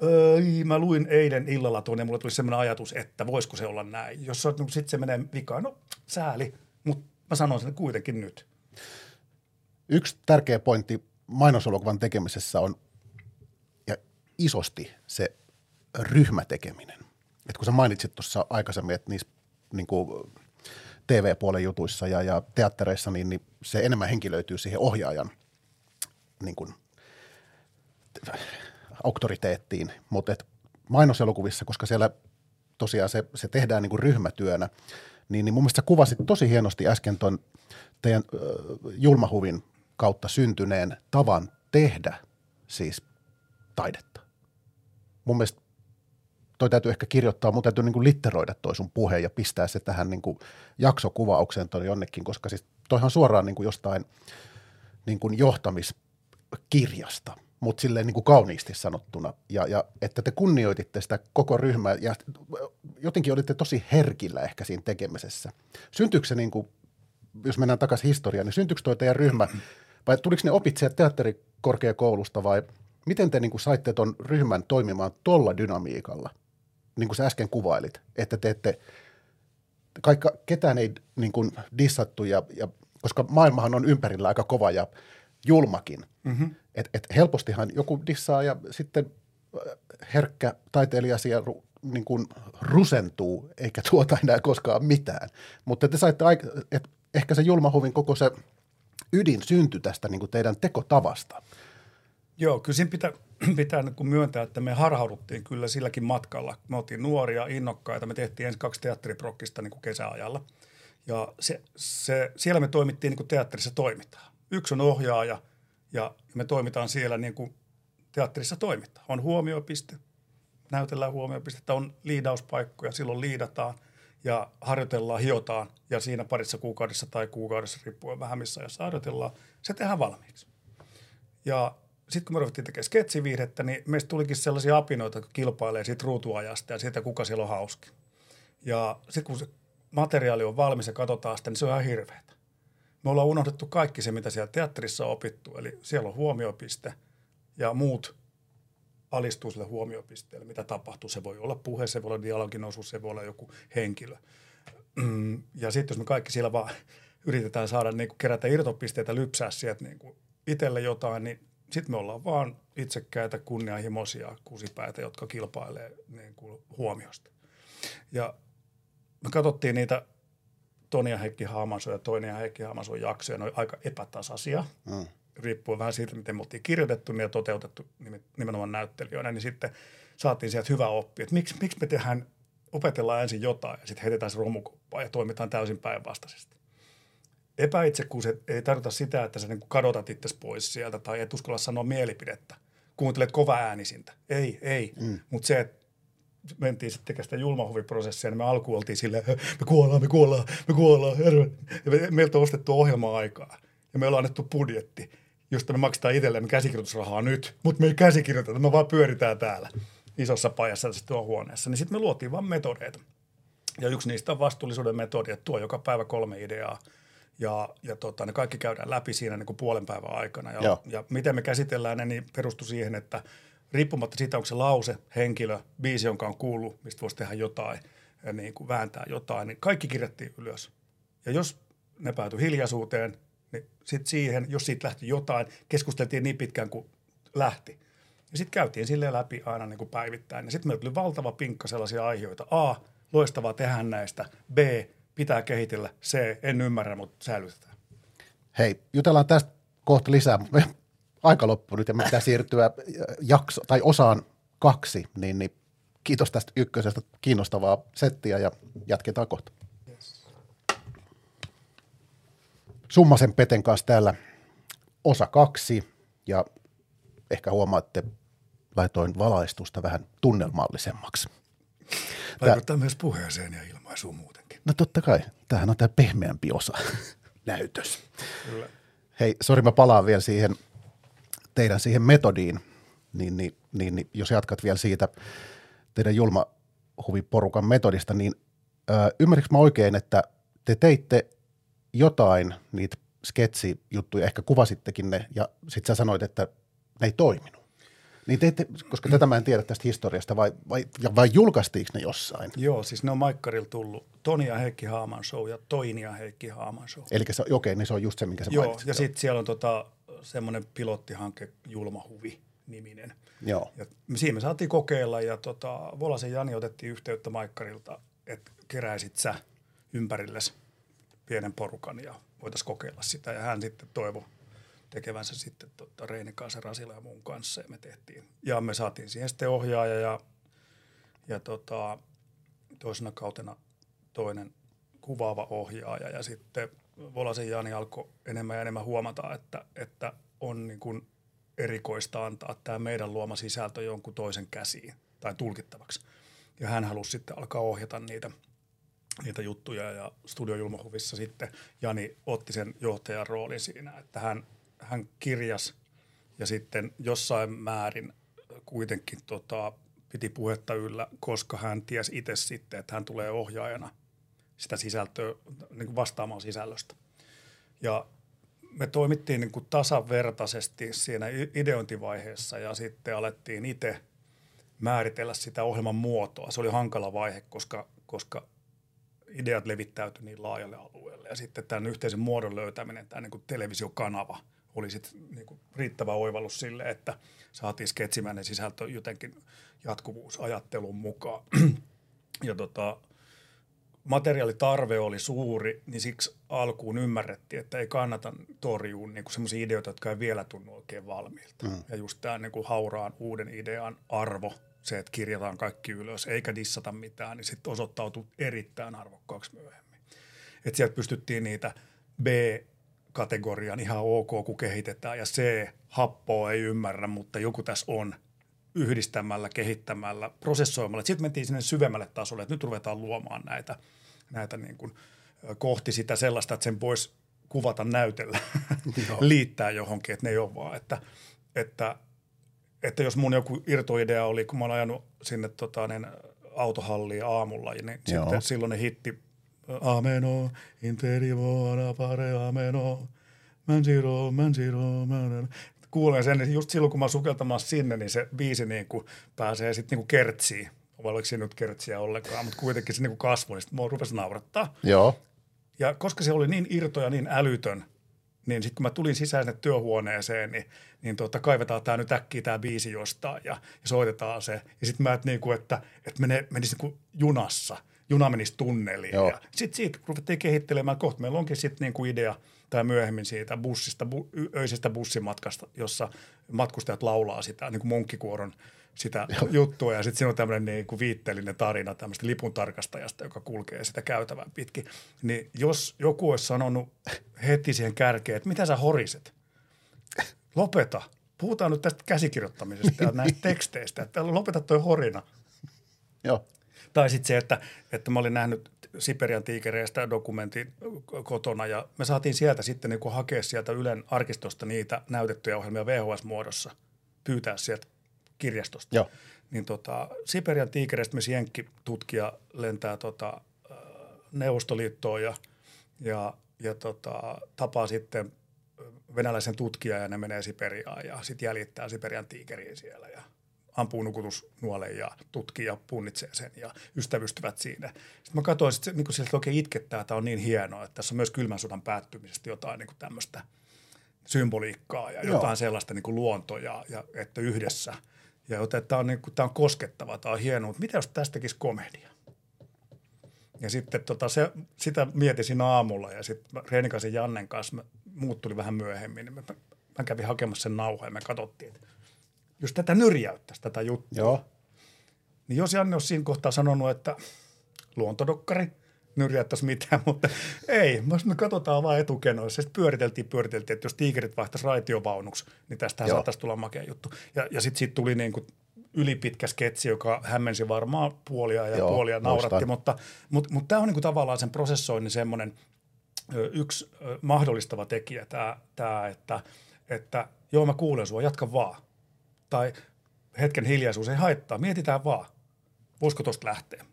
Öö, mä luin eilen illalla tuonne ja mulle tuli sellainen ajatus, että voisiko se olla näin. Jos se, niin sitten se menee vikaan, no sääli, mutta mä sanon sen kuitenkin nyt. Yksi tärkeä pointti mainoselokuvan tekemisessä on ja isosti se ryhmätekeminen. Et kun sä mainitsit tuossa aikaisemmin, että niissä niin kuin TV-puolen jutuissa ja, ja teattereissa, niin, niin se enemmän henkilöityy siihen ohjaajan niin kuin, auktoriteettiin, mutta mainoselokuvissa, koska siellä tosiaan se, se tehdään niin kuin ryhmätyönä, niin, niin mun mielestä sä kuvasit tosi hienosti äsken ton teidän ö, julmahuvin kautta syntyneen tavan tehdä siis taidetta. Mun mielestä toi täytyy ehkä kirjoittaa, mun täytyy niin kuin litteroida toi sun puhe ja pistää se tähän niin kuin jaksokuvaukseen toi jonnekin, koska siis toihan suoraan niin kuin jostain niin kuin johtamiskirjasta, mutta silleen niin kuin kauniisti sanottuna. Ja, ja että te kunnioititte sitä koko ryhmää ja jotenkin olitte tosi herkillä ehkä siinä tekemisessä. Syntyykö se niin kuin, jos mennään takaisin historiaan, niin syntyykö toi teidän ryhmä, vai tuliko ne opit sieltä teatterikorkeakoulusta vai miten te niin kuin saitte ton ryhmän toimimaan tuolla dynamiikalla, niin kuin sä äsken kuvailit, että te ette, kaikka, ketään ei niin kuin dissattu, ja, ja, koska maailmahan on ympärillä aika kova ja julmakin. Mm-hmm. Et, et helpostihan joku dissaa ja sitten äh, herkkä taiteilija siellä niin kuin rusentuu, eikä tuota enää koskaan mitään. Mutta te saitte, aika, et ehkä se julmahuvin koko se ydin syntyi tästä niin kuin teidän tekotavasta. Joo, kyllä siinä pitää, pitää niin myöntää, että me harhauduttiin kyllä silläkin matkalla. Me oltiin nuoria, innokkaita. Me tehtiin ensin kaksi teatteriprokkista niin kuin kesäajalla. Ja se, se, siellä me toimittiin niin kuin teatterissa toimitaan. Yksi on ohjaaja ja me toimitaan siellä niin kuin teatterissa toimitaan. On huomiopiste, näytellään huomiopistettä, on liidauspaikkoja, silloin liidataan ja harjoitellaan, hiotaan ja siinä parissa kuukaudessa tai kuukaudessa riippuen vähän missä ajassa harjoitellaan, se tehdään valmiiksi. Ja sitten kun me ruvettiin tekemään sketsiviihdettä, niin meistä tulikin sellaisia apinoita, jotka kilpailee siitä ruutuajasta ja siitä, kuka siellä on hauski. Ja sitten kun se materiaali on valmis ja katsotaan sitä, niin se on ihan hirveätä. Me ollaan unohdettu kaikki se, mitä siellä teatterissa on opittu. Eli siellä on huomiopiste ja muut alistuu sille huomiopisteelle, mitä tapahtuu. Se voi olla puhe, se voi olla dialogin osuus, se voi olla joku henkilö. Mm, ja sitten jos me kaikki siellä vaan yritetään saada niin kuin kerätä irtopisteitä, lypsää sieltä niin kuin itselle jotain, niin sitten me ollaan vaan itsekkäitä, kunnianhimoisia kusipäitä, jotka kilpailee niin kuin huomiosta. Ja me katsottiin niitä Toni ja Heikki Haamanso ja toinen ja Heikki Haamanson jaksoja, ne oli aika epätasaisia, mm. Riippuen vähän siitä, miten me oltiin kirjoitettu ja toteutettu nimenomaan näyttelijöinä, niin sitten saatiin sieltä hyvä oppi, että miksi, miksi me tehdään, opetellaan ensin jotain ja sitten heitetään se romukoppaan ja toimitaan täysin päinvastaisesti epäitsekkuus ei tarkoita sitä, että sä niin kadotat itse pois sieltä tai et uskalla sanoa mielipidettä. Kuuntelet kova äänisintä. Ei, ei. Mm. Mutta se, että mentiin sitten tekemään sitä julmahuviprosessia, niin me alkuun oltiin silleen, me kuollaan, me kuollaan, me kuollaan. Ja me, meiltä on ostettu ohjelma-aikaa ja me ollaan annettu budjetti, josta me maksetaan itsellemme käsikirjoitusrahaa nyt, mutta me ei käsikirjoiteta, me vaan pyöritään täällä isossa pajassa tässä tuo huoneessa. Niin sitten me luotiin vaan metodeita. Ja yksi niistä on vastuullisuuden metodi, että tuo joka päivä kolme ideaa – ja, ja tota, ne kaikki käydään läpi siinä niin kuin puolen päivän aikana. Ja, ja miten me käsitellään ne, niin perustuu siihen, että riippumatta siitä, onko se lause, henkilö, biisi, jonka on kuullut, mistä voisi tehdä jotain, ja niin kuin vääntää jotain, niin kaikki kirjattiin ylös. Ja jos ne päätyi hiljaisuuteen, niin sitten siihen, jos siitä lähti jotain, keskusteltiin niin pitkään kuin lähti. Ja sitten käytiin silleen läpi aina niin kuin päivittäin. Ja sitten meillä tuli valtava pinkka sellaisia aiheita. A, loistavaa tehdä näistä. B, pitää kehitellä. Se en ymmärrä, mutta säilytetään. Hei, jutellaan tästä kohta lisää. Aika loppu nyt ja me pitää siirtyä jakso, tai osaan kaksi, niin, niin kiitos tästä ykkösestä kiinnostavaa settiä ja jatketaan kohta. Yes. Summasen Peten kanssa täällä osa kaksi ja ehkä huomaatte, laitoin valaistusta vähän tunnelmallisemmaksi. Vaikuttaa myös puheeseen ja ilmaisuun muuten. No totta kai. Tämähän on tämä pehmeämpi osa, näytös. Kyllä. Hei, sori mä palaan vielä siihen teidän siihen metodiin, niin, niin, niin, niin jos jatkat vielä siitä teidän julma huviporukan metodista, niin ö, ymmärrätkö mä oikein, että te teitte jotain niitä sketsijuttuja, ehkä kuvasittekin ne, ja sitten sä sanoit, että ne ei toiminut. Niin te, koska tätä mä en tiedä tästä historiasta, vai, vai, vai julkaistiinko ne jossain? Joo, siis ne on Maikkarilla tullut. Toni ja Heikki Haaman show ja Toini ja Heikki Haaman show. Eli se, okei, niin se on just se, minkä sä Joo, mainitsit. ja sitten siellä on tota, semmoinen pilottihanke Julmahuvi niminen. Joo. Ja siinä me saatiin kokeilla ja tota, Volasen Jani otettiin yhteyttä Maikkarilta, että keräisit sä ympärillesi pienen porukan ja voitaisiin kokeilla sitä. Ja hän sitten toivoi tekevänsä sitten tota, Reini kanssa, Rasila ja mun kanssa ja me tehtiin. Ja me saatiin siihen sitten ohjaaja ja, ja tota, toisena kautena toinen kuvaava ohjaaja ja sitten Volasen Jani alkoi enemmän ja enemmän huomata, että, että on niin kuin erikoista antaa tämä meidän luoma sisältö jonkun toisen käsiin tai tulkittavaksi. ja hän halusi sitten alkaa ohjata niitä, niitä juttuja ja Studio Julmahuvissa sitten Jani otti sen johtajan roolin siinä, että hän, hän kirjas ja sitten jossain määrin kuitenkin tota, piti puhetta yllä, koska hän tiesi itse sitten, että hän tulee ohjaajana sitä sisältöä niin kuin vastaamaan sisällöstä. Ja me toimittiin niin kuin tasavertaisesti siinä ideointivaiheessa ja sitten alettiin itse määritellä sitä ohjelman muotoa. Se oli hankala vaihe, koska, koska ideat levittäytyi niin laajalle alueelle. Ja sitten tämän yhteisen muodon löytäminen, tämä niin kuin televisiokanava, oli sitten niin kuin riittävä oivallus sille, että saatiin sketsimäinen sisältö jotenkin jatkuvuusajattelun mukaan. ja tota, materiaalitarve oli suuri, niin siksi alkuun ymmärrettiin, että ei kannata torjua niin semmoisia ideoita, jotka ei vielä tunnu oikein valmiilta. Mm. Ja just tämä niin hauraan uuden idean arvo, se, että kirjataan kaikki ylös eikä dissata mitään, niin sitten osoittautui erittäin arvokkaaksi myöhemmin. Että sieltä pystyttiin niitä B-kategorian ihan ok, kun kehitetään, ja C, happoa ei ymmärrä, mutta joku tässä on – yhdistämällä, kehittämällä, prosessoimalla. Sitten mentiin sinne syvemmälle tasolle, että nyt ruvetaan luomaan näitä, näitä niin kuin, kohti sitä sellaista, että sen voisi kuvata näytellä, liittää johonkin, että ne ei ole vaan, että, että, että jos mun joku irtoidea oli, kun mä olen ajanut sinne tota, niin, autohalliin aamulla, niin Joo. sitten silloin ne hitti Ameno, interivo, pare, ameno, mansiro, mansiro, mansiro kuulen sen, että just silloin kun mä oon sukeltamaan sinne, niin se biisi niin kuin pääsee sitten niin kertsiin. Vai oliko siinä nyt kertsiä ollenkaan, mutta kuitenkin se niin kuin kasvoi, niin sitten mua rupesi naurattaa. Joo. Ja koska se oli niin irto ja niin älytön, niin sitten kun mä tulin sisään sinne työhuoneeseen, niin, niin tuota, kaivetaan tämä nyt äkkiä tämä biisi jostain ja, ja soitetaan se. Ja sitten mä, et niin kuin, että, että mene, menisi niin kuin junassa, juna menisi tunneliin. Joo. Ja sitten siitä ruvettiin kehittelemään. Kohta meillä onkin sitten niin kuin idea – tai myöhemmin siitä bussista, bu, öisestä bussimatkasta, jossa matkustajat laulaa sitä niin kuin munkkikuoron sitä Joo. juttua ja sitten siinä on tämmöinen niin kuin viitteellinen tarina tämmöistä lipun tarkastajasta, joka kulkee sitä käytävää pitkin. Niin jos joku olisi sanonut heti siihen kärkeen, että mitä sä horiset? Lopeta. Puhutaan nyt tästä käsikirjoittamisesta ja näistä teksteistä, että lopeta toi horina. Joo. Tai sitten se, että, että mä olin nähnyt Siperian tiikereistä dokumentin kotona ja me saatiin sieltä sitten niin hakea sieltä Ylen arkistosta niitä näytettyjä ohjelmia VHS-muodossa, pyytää sieltä kirjastosta. Joo. Niin tota, Siperian tiikereistä myös Jenkki-tutkija lentää tota, Neuvostoliittoon ja, ja, ja tota, tapaa sitten venäläisen tutkijan ja ne menee Siperiaan ja sitten jäljittää Siperian tiikeriin siellä ja – ampuu nukutusnuolen ja tutkii ja punnitsee sen ja ystävystyvät siinä. Sitten mä katsoin, että niin sieltä oikein itkettää, että tämä on niin hienoa, että tässä on myös kylmän sodan päättymisestä jotain niin tämmöistä symboliikkaa ja jotain Joo. sellaista niin kuin luontoa ja, ja että yhdessä. Ja joten tämä on, niin kuin, tämä on koskettava, tämä on hienoa, mutta mitä jos tästä tekisi komedia? Ja sitten tota, se, sitä mietisin aamulla ja sitten Reinikaisen Jannen kanssa, muut tuli vähän myöhemmin, niin mä, mä kävin hakemassa sen nauhan ja me katsottiin, että jos tätä nyrjäyttäisi, tätä juttua, Joo. niin jos Janne olisi siinä kohtaa sanonut, että luontodokkari, nyrjäyttäisi mitään, mutta ei. Me katsotaan vaan etukenoissa. Sitten pyöriteltiin, pyöriteltiin, että jos tiikerit vaihtaisi raitiovaunuksi, niin tästä saataisiin tulla makea juttu. Ja, ja sitten siitä tuli niin kuin ylipitkä sketsi, joka hämmensi varmaan puolia ja Joo, puolia nauratti, muistan. mutta, mutta, mutta tämä on niin kuin tavallaan sen prosessoinnin semmoinen yksi mahdollistava tekijä, tämä, tämä että, että joo mä kuulen sua, jatka vaan tai hetken hiljaisuus ei haittaa, mietitään vaan, voisiko tuosta lähteä.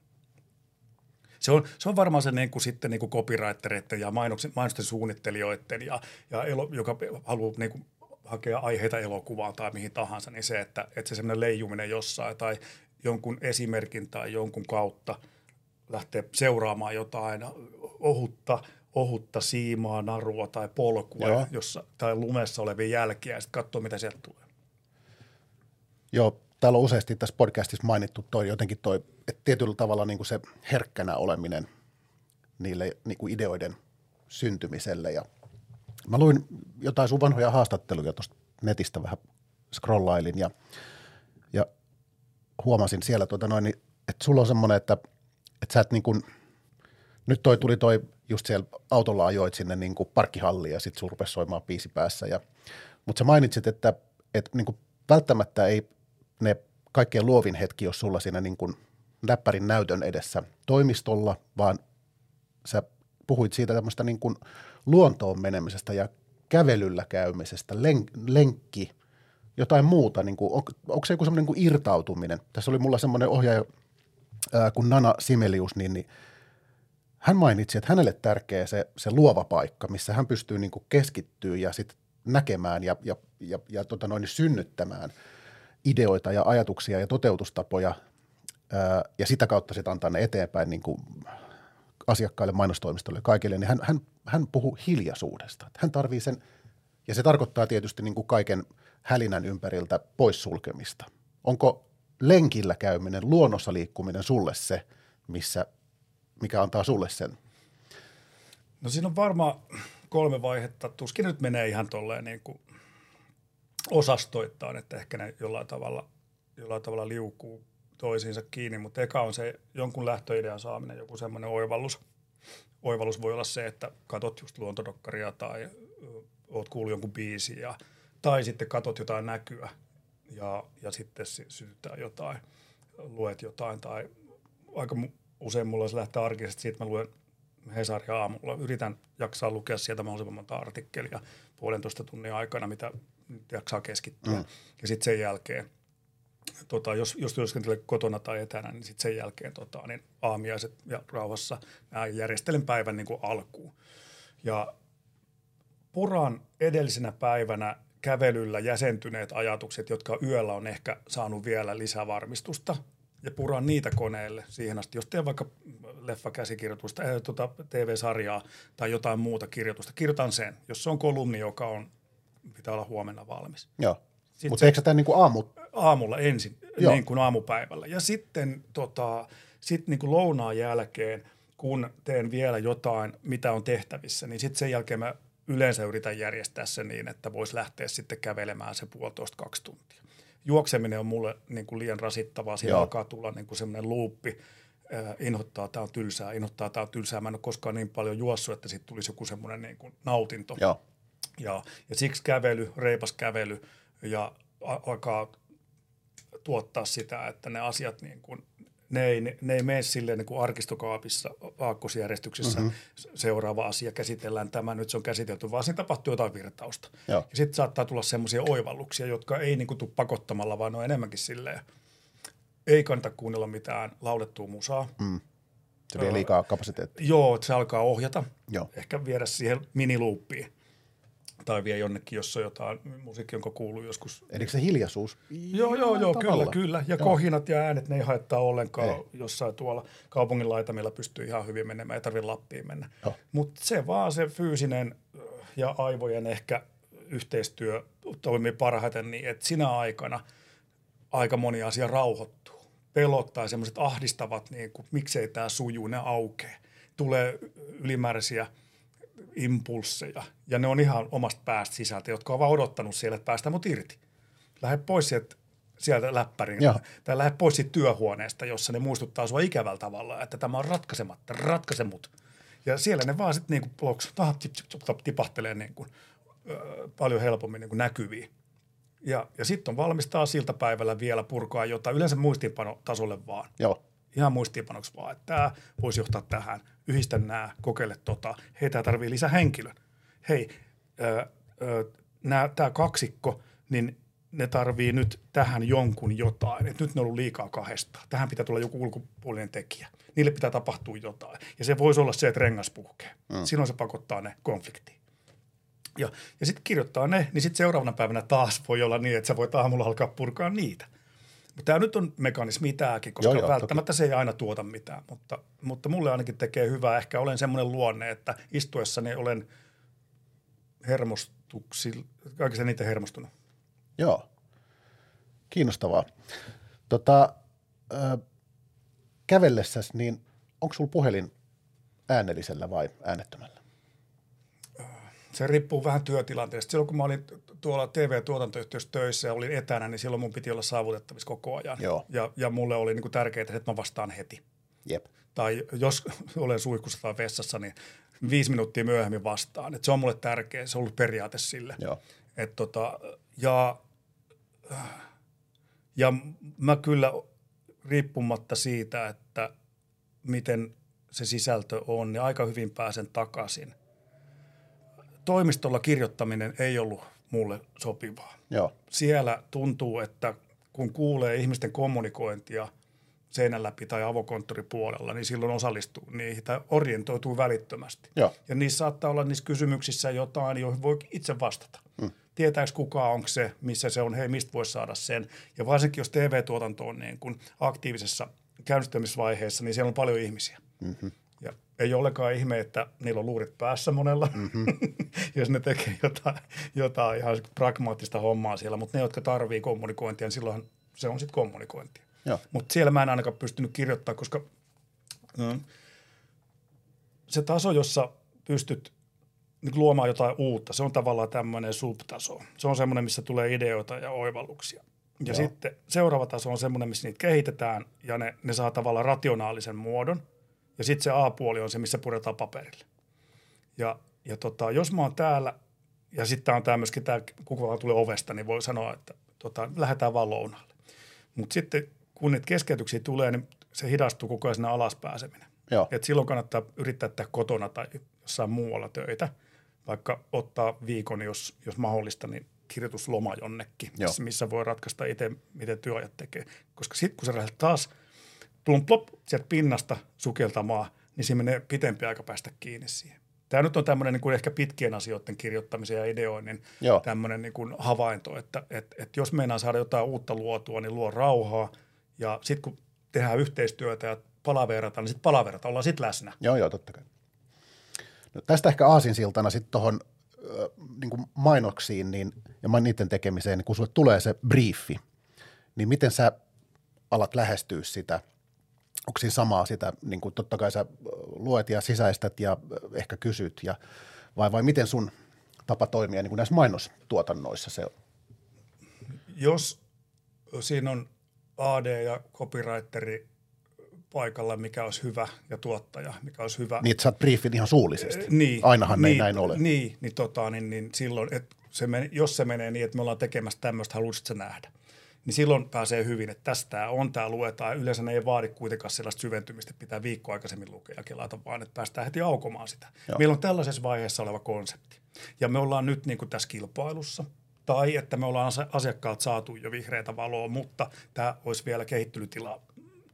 Se on, se on varmaan se niin kuin sitten niin kuin copywritereiden ja mainoksen, mainosten suunnittelijoiden, ja, ja elo, joka haluaa niin kuin hakea aiheita elokuvaan tai mihin tahansa, niin se, että, että se semmoinen leijuminen jossain tai jonkun esimerkin tai jonkun kautta lähtee seuraamaan jotain ohutta, ohutta siimaa, narua tai polkua jossa, tai lumessa olevia jälkiä ja sitten katsoo, mitä sieltä tulee. Joo, täällä on useasti tässä podcastissa mainittu toi jotenkin toi, että tietyllä tavalla niin kuin se herkkänä oleminen niille niin kuin ideoiden syntymiselle. Ja mä luin jotain sun vanhoja haastatteluja tuosta netistä vähän scrollailin ja, ja huomasin siellä, tuota noin, että sulla on semmoinen, että, että sä et niin kuin, nyt toi tuli toi just siellä autolla ajoit sinne niin kuin parkkihalliin ja sitten sun rupesi soimaan biisi päässä. Ja, mutta sä mainitsit, että, että niin kuin välttämättä ei ne kaikkein luovin hetki, jos sulla siinä niin kuin läppärin näytön edessä toimistolla, vaan sä puhuit siitä tämmöistä niin kuin luontoon menemisestä ja kävelyllä käymisestä, len, lenkki, jotain muuta. Niin kuin, on, onko se joku semmoinen niin irtautuminen? Tässä oli mulla semmoinen ohjaaja ää, kuin Nana Simelius, niin, niin hän mainitsi, että hänelle tärkeä se, se luova paikka, missä hän pystyy niin kuin keskittyä ja sitten näkemään ja, ja, ja, ja tota noin, synnyttämään ideoita ja ajatuksia ja toteutustapoja ja sitä kautta sitten antaa ne eteenpäin niin kuin asiakkaille, mainostoimistolle ja kaikille, niin hän, hän, hän puhuu hiljaisuudesta. Hän tarvii sen, ja se tarkoittaa tietysti niin kuin kaiken hälinän ympäriltä poissulkemista. Onko lenkillä käyminen, luonnossa liikkuminen sulle se, missä, mikä antaa sulle sen? No siinä on varmaan kolme vaihetta. Tuskin nyt menee ihan tolleen niin kuin osastoittain, että ehkä ne jollain tavalla, jollain tavalla liukuu toisiinsa kiinni, mutta eka on se jonkun lähtöidean saaminen, joku semmoinen oivallus. Oivallus voi olla se, että katot just luontodokkaria tai oot kuullut jonkun biisin ja, tai sitten katot jotain näkyä ja, ja sitten sytyttää jotain, luet jotain tai aika usein mulla se lähtee arkisesti siitä, mä luen Hesari aamulla. Yritän jaksaa lukea sieltä mahdollisimman monta artikkelia puolentoista tunnin aikana, mitä jaksaa keskittyä. Mm. Ja sitten sen jälkeen, tota, jos, jos työskentelee kotona tai etänä, niin sitten sen jälkeen tota, niin aamiaiset ja rauhassa mä järjestelen päivän niin kuin alkuun. Ja puran edellisenä päivänä kävelyllä jäsentyneet ajatukset, jotka yöllä on ehkä saanut vielä lisävarmistusta ja puran niitä koneelle siihen asti. Jos teen vaikka leffakäsikirjoitusta, äh, tota TV-sarjaa tai jotain muuta kirjoitusta, kirjoitan sen. Jos se on kolumni, joka on, pitää olla huomenna valmis. Joo. Mutta eikö tämä niin kuin aamu? Aamulla ensin, Joo. niin kuin aamupäivällä. Ja sitten tota, sit niin kuin lounaan jälkeen, kun teen vielä jotain, mitä on tehtävissä, niin sitten sen jälkeen mä yleensä yritän järjestää se niin, että voisi lähteä sitten kävelemään se puolitoista kaksi tuntia. Juokseminen on mulle niin kuin liian rasittavaa, siinä Joo. alkaa tulla niin kuin semmoinen luuppi, äh, inhottaa, tämä on tylsää, inhottaa, tämä on tylsää. Mä en ole koskaan niin paljon juossut, että sitten tulisi joku semmoinen niin kuin nautinto. Joo. Ja, ja siksi kävely, reipas kävely ja alkaa tuottaa sitä, että ne asiat niin kuin, ne ei, ne, ne ei mene silleen niin kuin arkistokaapissa aakkosjärjestyksessä mm-hmm. seuraava asia käsitellään tämä, nyt se on käsitelty, vaan siinä tapahtuu jotain virtausta. Joo. Ja sitten saattaa tulla semmoisia oivalluksia, jotka ei niin kuin tule pakottamalla, vaan on enemmänkin silleen, ei kannata kuunnella mitään laulettua musaa. Mm. Se vie liikaa kapasiteettia. Joo, että se alkaa ohjata. Joo. Ehkä viedä siihen miniluuppiin tai vie jonnekin, jossa on jotain musiikki, jonka kuuluu joskus. Eli se hiljaisuus? Joo, joo, joo, kyllä, kyllä. Ja joo. kohinat ja äänet, ne ei haittaa ollenkaan ei. jossain tuolla kaupungin laitamilla pystyy ihan hyvin menemään, ei tarvitse Lappiin mennä. Mutta se vaan se fyysinen ja aivojen ehkä yhteistyö toimii parhaiten niin, että sinä aikana aika moni asia rauhoittuu. Pelot tai semmoiset ahdistavat, niin kuin, miksei tämä sujuu, ne aukeaa. Tulee ylimääräisiä – impulsseja, ja ne on ihan omasta päästä sisältä, jotka ovat odottanut siellä, että päästä mut irti. Lähde pois sieltä, sieltä läppärin, tai lähde pois siitä työhuoneesta, jossa ne muistuttaa sua ikävällä tavalla, että tämä on ratkaisematta, ratkaise mut. Ja siellä ne vaan sitten niin kuin tipahtelee niin kuin, ö, paljon helpommin niin kuin näkyviin. Ja, ja sitten on valmis taas iltapäivällä vielä purkaa jotain, yleensä muistiinpanotasolle vaan. Joo. Ihan muistiinpanoksi vaan, että tämä voisi johtaa tähän – yhdistä nämä, kokeile tota. Hei, tämä tarvii lisää henkilön. Hei, tämä kaksikko, niin ne tarvii nyt tähän jonkun jotain. Et nyt ne on ollut liikaa kahdesta. Tähän pitää tulla joku ulkopuolinen tekijä. Niille pitää tapahtua jotain. Ja se voisi olla se, että rengas puhkee. Mm. Silloin se pakottaa ne konfliktiin. Ja, ja sitten kirjoittaa ne, niin sitten seuraavana päivänä taas voi olla niin, että sä voit aamulla alkaa purkaa niitä. Tämä nyt on mekanismi tämäkin, koska joo, joo, välttämättä toki. se ei aina tuota mitään, mutta, mutta mulle ainakin tekee hyvää. Ehkä olen semmoinen luonne, että istuessani olen hermostuksi, kaikista niitä hermostunut. Joo, kiinnostavaa. Tota, äh, kävellessäsi, niin onko sulla puhelin äänellisellä vai äänettömällä? Se riippuu vähän työtilanteesta. Silloin kun mä olin tuolla TV-tuotantoyhtiössä töissä ja olin etänä, niin silloin mun piti olla saavutettavissa koko ajan. Joo. Ja, ja mulle oli niin kuin tärkeää, että mä vastaan heti. Jep. Tai jos olen suihkussa tai vessassa, niin viisi minuuttia myöhemmin vastaan. Et se on mulle tärkeä, se on ollut periaate sille. Joo. Et tota, ja, ja mä kyllä riippumatta siitä, että miten se sisältö on, niin aika hyvin pääsen takaisin. Toimistolla kirjoittaminen ei ollut mulle sopivaa. Joo. Siellä tuntuu, että kun kuulee ihmisten kommunikointia seinän läpi tai avokonttoripuolella, niin silloin osallistuu niihin tai orientoituu välittömästi. Joo. Ja niissä saattaa olla niissä kysymyksissä jotain, joihin voi itse vastata. Hmm. Tietääkö kuka onko se, missä se on, hei mistä voisi saada sen. Ja varsinkin jos TV-tuotanto on niin kuin aktiivisessa käynnistämisvaiheessa, niin siellä on paljon ihmisiä. Mm-hmm. Ja ei ole ollenkaan ihme, että niillä on luurit päässä monella, mm-hmm. jos ne tekee jotain, jotain ihan pragmaattista hommaa siellä. Mutta ne, jotka tarvii kommunikointia, niin silloin se on sitten kommunikointia. Mutta siellä mä en ainakaan pystynyt kirjoittamaan, koska mm, se taso, jossa pystyt niin luomaan jotain uutta, se on tavallaan tämmöinen subtaso. Se on semmoinen, missä tulee ideoita ja oivalluksia. Ja Joo. sitten seuraava taso on semmoinen, missä niitä kehitetään ja ne, ne saa tavallaan rationaalisen muodon. Ja sitten se A-puoli on se, missä puretaan paperille. Ja, ja tota, jos mä oon täällä, ja sitten on tämä myöskin tämä, kuka tulee ovesta, niin voi sanoa, että tota, lähdetään vaan lounalle. Mutta sitten kun niitä keskeytyksiä tulee, niin se hidastuu koko ajan alas pääseminen. Joo. Et silloin kannattaa yrittää tehdä kotona tai jossain muualla töitä, vaikka ottaa viikon, jos, jos mahdollista, niin kirjoitusloma jonnekin, missä, missä voi ratkaista itse, miten työajat tekee. Koska sitten kun sä lähdet taas plump, plop, sieltä pinnasta sukeltamaan, niin siinä menee pitempi aika päästä kiinni siihen. Tämä nyt on tämmöinen niin kuin ehkä pitkien asioiden kirjoittamisen ja ideoinnin Joo. tämmöinen niin kuin havainto, että, että, että jos meinaa saada jotain uutta luotua, niin luo rauhaa – ja sitten kun tehdään yhteistyötä ja palaverata, niin sitten palaverata, ollaan sitten läsnä. Joo, joo, totta kai. No, tästä ehkä aasinsiltana sitten tuohon niin mainoksiin niin, ja niiden tekemiseen, niin kun sulle tulee se briefi, niin miten sä alat lähestyä sitä? Onko siinä samaa sitä, niin kuin totta kai sä luet ja sisäistät ja ehkä kysyt, ja, vai, vai miten sun tapa toimia niin kuin näissä mainostuotannoissa se on? Jos siinä on AD ja copywriteri paikalla, mikä olisi hyvä, ja tuottaja, mikä olisi hyvä. Niin, että oot briefin ihan suullisesti. Eh, niin. Ainahan niin, ei näin ole. Niin, niin, tota, niin, niin silloin, että se men, jos se menee niin, että me ollaan tekemässä tämmöistä, haluaisit se nähdä, niin silloin pääsee hyvin, että tästä on, tämä luetaan. Yleensä ne ei vaadi kuitenkaan sellaista syventymistä, että pitää viikko aikaisemmin lukea ja kelata, vaan että päästään heti aukomaan sitä. Joo. Meillä on tällaisessa vaiheessa oleva konsepti. Ja me ollaan nyt niin kuin tässä kilpailussa – tai että me ollaan asiakkaat saatu jo vihreätä valoa, mutta tämä olisi vielä kehittelytilaa.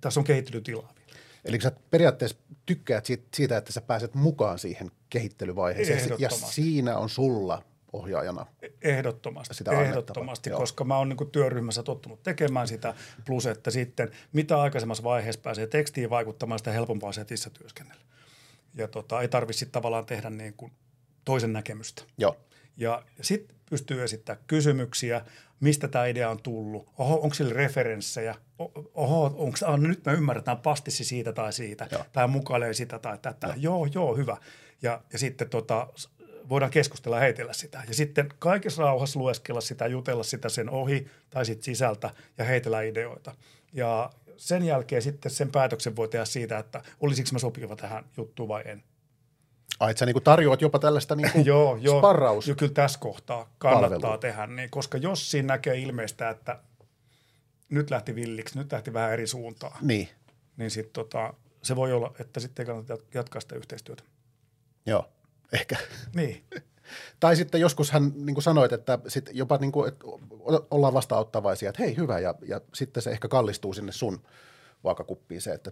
Tässä on kehittelytilaa vielä. Eli sä periaatteessa tykkäät siitä, että sä pääset mukaan siihen kehittelyvaiheeseen ja siinä on sulla ohjaajana Ehdottomasti, sitä ehdottomasti koska mä oon niin työryhmässä tottunut tekemään sitä, plus että sitten mitä aikaisemmassa vaiheessa pääsee tekstiin vaikuttamaan, sitä helpompaa setissä työskennellä. Ja tota, ei tarvitse tavallaan tehdä niin kuin toisen näkemystä. Joo. Ja sitten pystyy esittämään kysymyksiä, mistä tämä idea on tullut, oho, onko sillä referenssejä, oho, onko, ah, nyt me ymmärretään pastissi siitä tai siitä, joo. tämä mukailee sitä tai tätä, joo, joo, joo hyvä. Ja, ja sitten tota, voidaan keskustella ja heitellä sitä. Ja sitten kaikessa rauhassa lueskella sitä, jutella sitä sen ohi tai sitten sisältä ja heitellä ideoita. Ja sen jälkeen sitten sen päätöksen voi tehdä siitä, että olisiko mä sopiva tähän juttuun vai en. Ai, että sä niin tarjoat jopa tällaista niin kuin joo, joo, sparraus. Joo, kyllä tässä kohtaa kannattaa palvelua. tehdä, niin, koska jos siinä näkee ilmeistä, että nyt lähti villiksi, nyt lähti vähän eri suuntaan, niin, niin sitten tota, se voi olla, että sitten ei kannata jatkaa sitä yhteistyötä. Joo, ehkä. Niin. tai sitten joskus hän niin kuin sanoit, että sit jopa niin kuin, että ollaan vastaanottavaisia, että hei hyvä, ja, ja sitten se ehkä kallistuu sinne sun vaakakuppiin se, että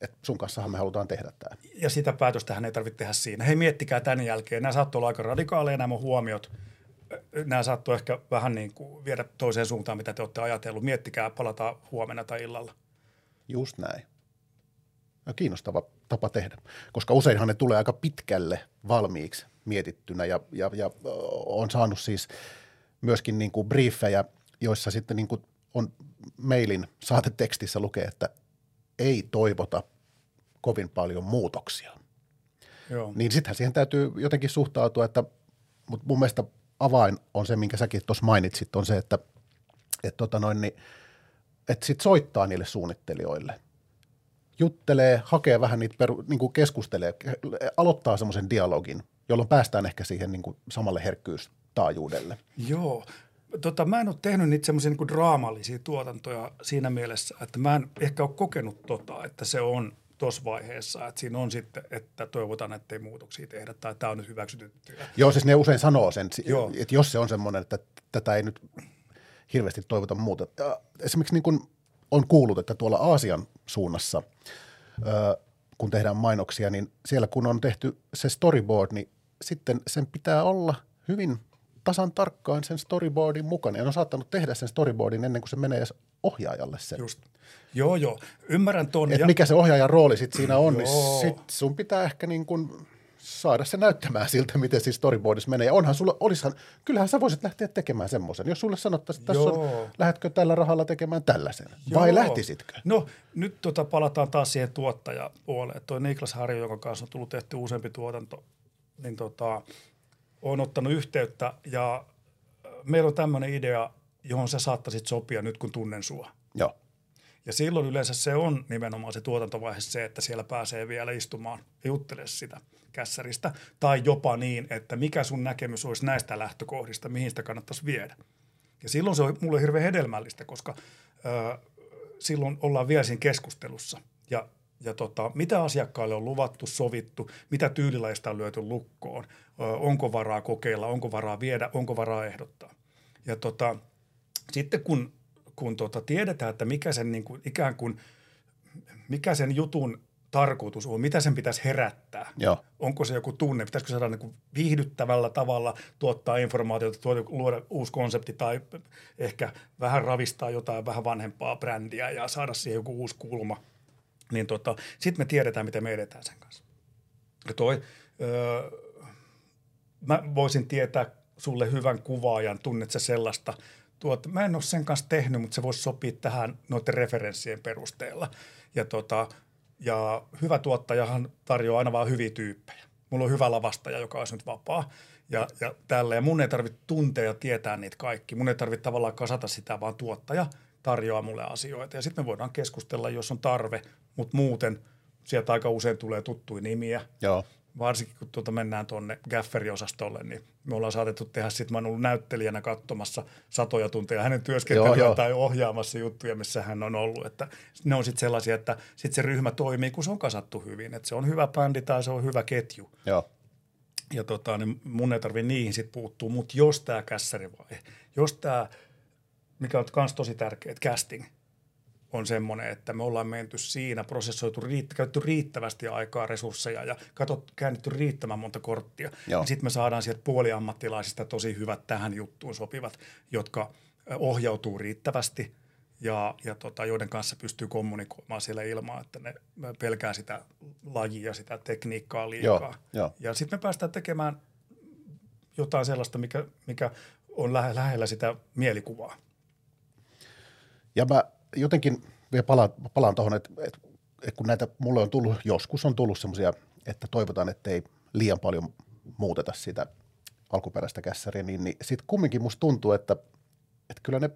että sun kanssahan me halutaan tehdä tämä. Ja sitä päätöstähän ei tarvitse tehdä siinä. Hei, miettikää tämän jälkeen. Nämä saattoi olla aika radikaaleja nämä huomiot. Nämä saattoi ehkä vähän niin kuin viedä toiseen suuntaan, mitä te olette ajatellut. Miettikää, palataan huomenna tai illalla. Just näin. No, kiinnostava tapa tehdä, koska useinhan ne tulee aika pitkälle valmiiksi mietittynä ja, ja, ja on saanut siis myöskin niin kuin briefejä, joissa sitten niin kuin on mailin saatetekstissä lukee, että ei toivota kovin paljon muutoksia. Joo. Niin sittenhän siihen täytyy jotenkin suhtautua, että mutta mun mielestä avain on se, minkä säkin tuossa mainitsit, on se, että et tota noin, niin, et sit soittaa niille suunnittelijoille. Juttelee, hakee vähän niitä, peru, niin kuin keskustelee, aloittaa semmoisen dialogin, jolloin päästään ehkä siihen niin kuin samalle herkkyystaajuudelle. Joo, tota, mä en ole tehnyt niitä semmoisia niin draamallisia tuotantoja siinä mielessä, että mä en ehkä ole kokenut tota, että se on tuossa vaiheessa, että siinä on sitten, että toivotaan, että ei muutoksia tehdä tai tämä on nyt hyväksytetty. Joo, siis ne usein sanoo sen, Joo. että jos se on semmoinen, että tätä ei nyt hirveästi toivota muuta. Esimerkiksi niin kuin on kuullut, että tuolla Aasian suunnassa, kun tehdään mainoksia, niin siellä kun on tehty se storyboard, niin sitten sen pitää olla hyvin tasan tarkkaan sen storyboardin mukana. Ja on saattanut tehdä sen storyboardin ennen kuin se menee edes ohjaajalle sen. Just. Joo, joo. Ymmärrän tuon. Et ja... mikä se ohjaajan rooli sitten siinä on, niin sit sun pitää ehkä niin kuin saada se näyttämään siltä, miten siis storyboardissa menee. Ja onhan sulla, olisihan, kyllähän sä voisit lähteä tekemään semmoisen. Jos sulle sanottaisiin, että tässä on, lähdetkö tällä rahalla tekemään tällaisen, Joo. vai lähtisitkö? No nyt tota, palataan taas siihen tuottajapuoleen. Tuo Niklas Harjo, jonka kanssa on tullut tehty useampi tuotanto, niin tota, on ottanut yhteyttä ja meillä on tämmöinen idea, johon sä saattaisit sopia nyt, kun tunnen sua. Joo. Ja silloin yleensä se on nimenomaan se tuotantovaihe se, että siellä pääsee vielä istumaan ja juttelemaan sitä kässäristä. Tai jopa niin, että mikä sun näkemys olisi näistä lähtökohdista, mihin sitä kannattaisi viedä. Ja silloin se on mulle hirveän hedelmällistä, koska ö, silloin ollaan vielä siinä keskustelussa. Ja, ja tota, mitä asiakkaille on luvattu, sovittu, mitä tyylilaista on lyöty lukkoon, ö, onko varaa kokeilla, onko varaa viedä, onko varaa ehdottaa. Ja tota, sitten kun kun tota, tiedetään, että mikä sen niin kuin, ikään kuin, mikä sen jutun tarkoitus on, mitä sen pitäisi herättää. Joo. Onko se joku tunne, pitäisikö saada niin viihdyttävällä tavalla tuottaa informaatiota, tuoda, luoda uusi konsepti tai ehkä vähän ravistaa jotain vähän vanhempaa brändiä ja saada siihen joku uusi kulma. Niin tota, sitten me tiedetään, miten me edetään sen kanssa. Ja toi, öö, mä voisin tietää sulle hyvän kuvaajan, tunnet sä sellaista – tuota, mä en ole sen kanssa tehnyt, mutta se voisi sopia tähän noiden referenssien perusteella. Ja, tota, ja hyvä tuottajahan tarjoaa aina vaan hyviä tyyppejä. Mulla on hyvä lavastaja, joka olisi nyt vapaa ja, ja tällä. Ja mun ei tarvitse tuntea ja tietää niitä kaikki. Mun ei tarvitse tavallaan kasata sitä, vaan tuottaja tarjoaa mulle asioita. Ja sitten me voidaan keskustella, jos on tarve, mutta muuten sieltä aika usein tulee tuttuja nimiä. Joo varsinkin kun tuota mennään tuonne Gafferi-osastolle, niin me ollaan saatettu tehdä, sitten mä oon ollut näyttelijänä katsomassa satoja tunteja hänen työskentelyä tai ohjaamassa juttuja, missä hän on ollut. Että ne on sitten sellaisia, että sitten se ryhmä toimii, kun se on kasattu hyvin. Että se on hyvä bändi tai se on hyvä ketju. Joo. Ja tota, niin mun ei tarvitse niihin sitten puuttua, mutta jos tämä kässärivaihe, jos tämä, mikä on myös tosi tärkeä, casting – on semmoinen, että me ollaan menty siinä, prosessoitu, riitt- käytetty riittävästi aikaa, resursseja ja katsot, käännetty riittävän monta korttia. Sitten me saadaan sieltä puoliammattilaisista tosi hyvät tähän juttuun sopivat, jotka ohjautuu riittävästi ja, ja tota, joiden kanssa pystyy kommunikoimaan siellä ilman, että ne pelkää sitä lajia, sitä tekniikkaa liikaa. Joo, jo. Ja sitten me päästään tekemään jotain sellaista, mikä, mikä on lähellä sitä mielikuvaa. Ja mä jotenkin vielä palaan, palaan tuohon, että, että, että kun näitä mulle on tullut, joskus on tullut semmoisia, että toivotaan, että ei liian paljon muuteta sitä alkuperäistä kässäriä, niin, niin sitten kumminkin musta tuntuu, että, että kyllä ne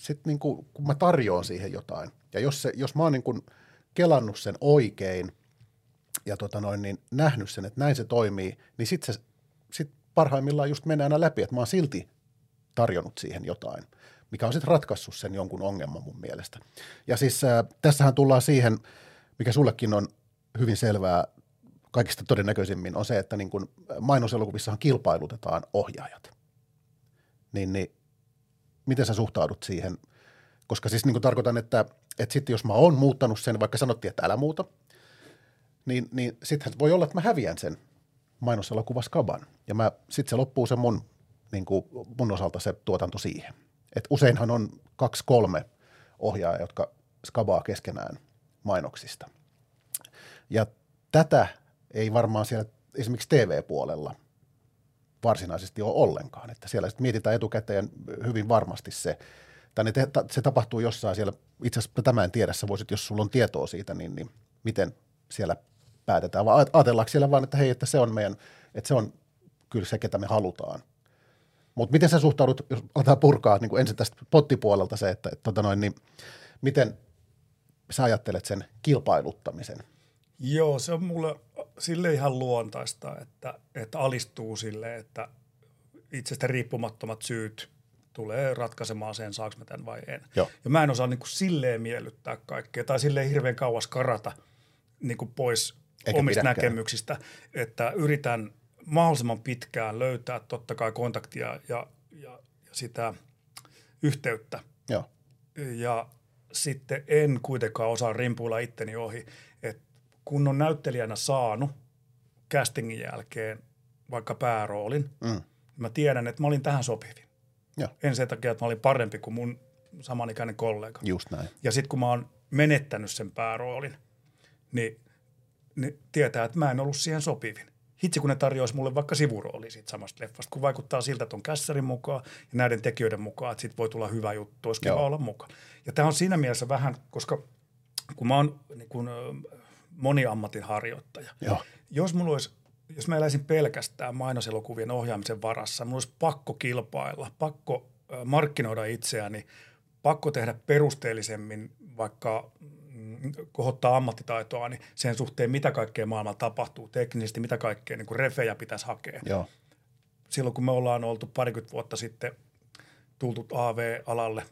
sitten niin kuin, kun mä tarjoan siihen jotain, ja jos, se, jos mä oon niin kuin kelannut sen oikein ja tota noin, niin nähnyt sen, että näin se toimii, niin sitten sit parhaimmillaan just menee aina läpi, että mä oon silti tarjonnut siihen jotain – mikä on sitten ratkaissut sen jonkun ongelman mun mielestä. Ja siis äh, tässähän tullaan siihen, mikä sullekin on hyvin selvää kaikista todennäköisimmin, on se, että niin kun mainoselokuvissahan kilpailutetaan ohjaajat. Niin, niin miten sä suhtaudut siihen? Koska siis niin tarkoitan, että, että sitten jos mä oon muuttanut sen, vaikka sanottiin, että älä muuta, niin, niin sittenhän voi olla, että mä häviän sen mainoselokuvaskaban. Ja sitten se loppuu se mun, niin mun osalta se tuotanto siihen – et useinhan on kaksi kolme ohjaajaa, jotka skabaa keskenään mainoksista. Ja tätä ei varmaan siellä esimerkiksi TV-puolella varsinaisesti ole ollenkaan. Että siellä sitten mietitään etukäteen hyvin varmasti se, tai se tapahtuu jossain siellä, itse asiassa tämä en tiedä, sä voisit, jos sulla on tietoa siitä, niin, niin miten siellä päätetään, vai ajatellaanko siellä vaan, että hei, että se on meidän, että se on kyllä se, ketä me halutaan – mutta miten sä suhtaudut, jos aletaan purkaa niin kuin ensin tästä pottipuolelta se, että, että tota noin, niin miten sä ajattelet sen kilpailuttamisen? Joo, se on mulle sille ihan luontaista, että, että alistuu sille, että itsestä riippumattomat syyt tulee ratkaisemaan sen, saaks mä tämän vai en. Joo. Ja mä en osaa niin kuin silleen miellyttää kaikkea tai silleen hirveän kauas karata niin kuin pois Eikä omista pidäkään. näkemyksistä, että yritän mahdollisimman pitkään löytää totta kai kontaktia ja, ja, ja sitä yhteyttä. Joo. Ja sitten en kuitenkaan osaa rimpuilla itteni ohi, että kun on näyttelijänä saanut castingin jälkeen vaikka pääroolin, Mm. mä tiedän, että mä olin tähän sopivin. Joo. En sen takia, että mä olin parempi kuin mun samanikäinen kollega. Just näin. Ja sitten kun mä oon menettänyt sen pääroolin, niin, niin tietää, että mä en ollut siihen sopivin. Hitsi, kun ne tarjoaisi mulle vaikka sivurooli siitä samasta leffasta, kun vaikuttaa siltä ton kässärin mukaan ja näiden tekijöiden mukaan, että sit voi tulla hyvä juttu, olisi kiva olla mukaan. Ja tämä on siinä mielessä vähän, koska kun mä oon niin kun, moniammatin harjoittaja, Joo. jos mulla olisi, jos mä eläisin pelkästään mainoselokuvien ohjaamisen varassa, mulla olisi pakko kilpailla, pakko markkinoida itseäni, pakko tehdä perusteellisemmin vaikka kohottaa ammattitaitoa, niin sen suhteen, mitä kaikkea maailmalla tapahtuu teknisesti, mitä kaikkea niin kuin refejä pitäisi hakea. Joo. Silloin kun me ollaan oltu parikymmentä vuotta sitten tultu AV-alalle,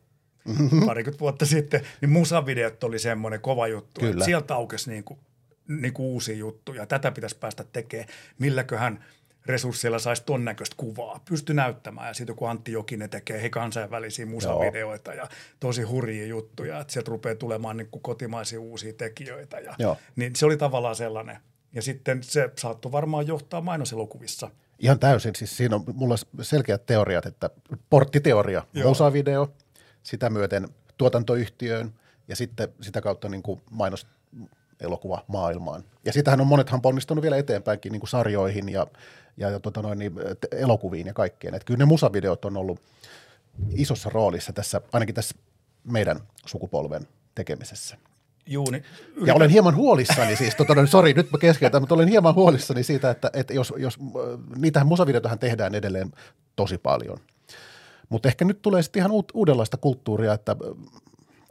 parikymmentä vuotta sitten, niin musavideot oli semmoinen kova juttu. Kyllä. Sieltä aukesi niin kuin, niin kuin uusia juttuja. Tätä pitäisi päästä tekemään. Milläköhän resursseilla saisi ton näköistä kuvaa. Pysty näyttämään. Ja sitten kun Antti Jokinen tekee he kansainvälisiä musavideoita ja tosi hurjia juttuja, että sieltä rupeaa tulemaan niin kuin kotimaisia uusia tekijöitä. Ja, Joo. niin se oli tavallaan sellainen. Ja sitten se saattoi varmaan johtaa mainoselokuvissa. Ihan täysin. Siis siinä on mulla selkeät teoriat, että porttiteoria, Joo. musavideo, sitä myöten tuotantoyhtiöön ja sitten sitä kautta niin kuin mainos elokuva maailmaan. Ja sitähän on monethan ponnistunut vielä eteenpäinkin niin kuin sarjoihin ja, ja, ja tota noin, niin, elokuviin ja kaikkeen. Että kyllä ne musavideot on ollut isossa roolissa tässä, ainakin tässä meidän sukupolven tekemisessä. Juu, niin Ja olen hieman huolissani siis, tota, sori, nyt mä keskeytän, mutta olen hieman huolissani siitä, että, että jos, jos äh, niitähän musavideotahan tehdään edelleen tosi paljon. Mutta ehkä nyt tulee sitten ihan uut, uudenlaista kulttuuria, että,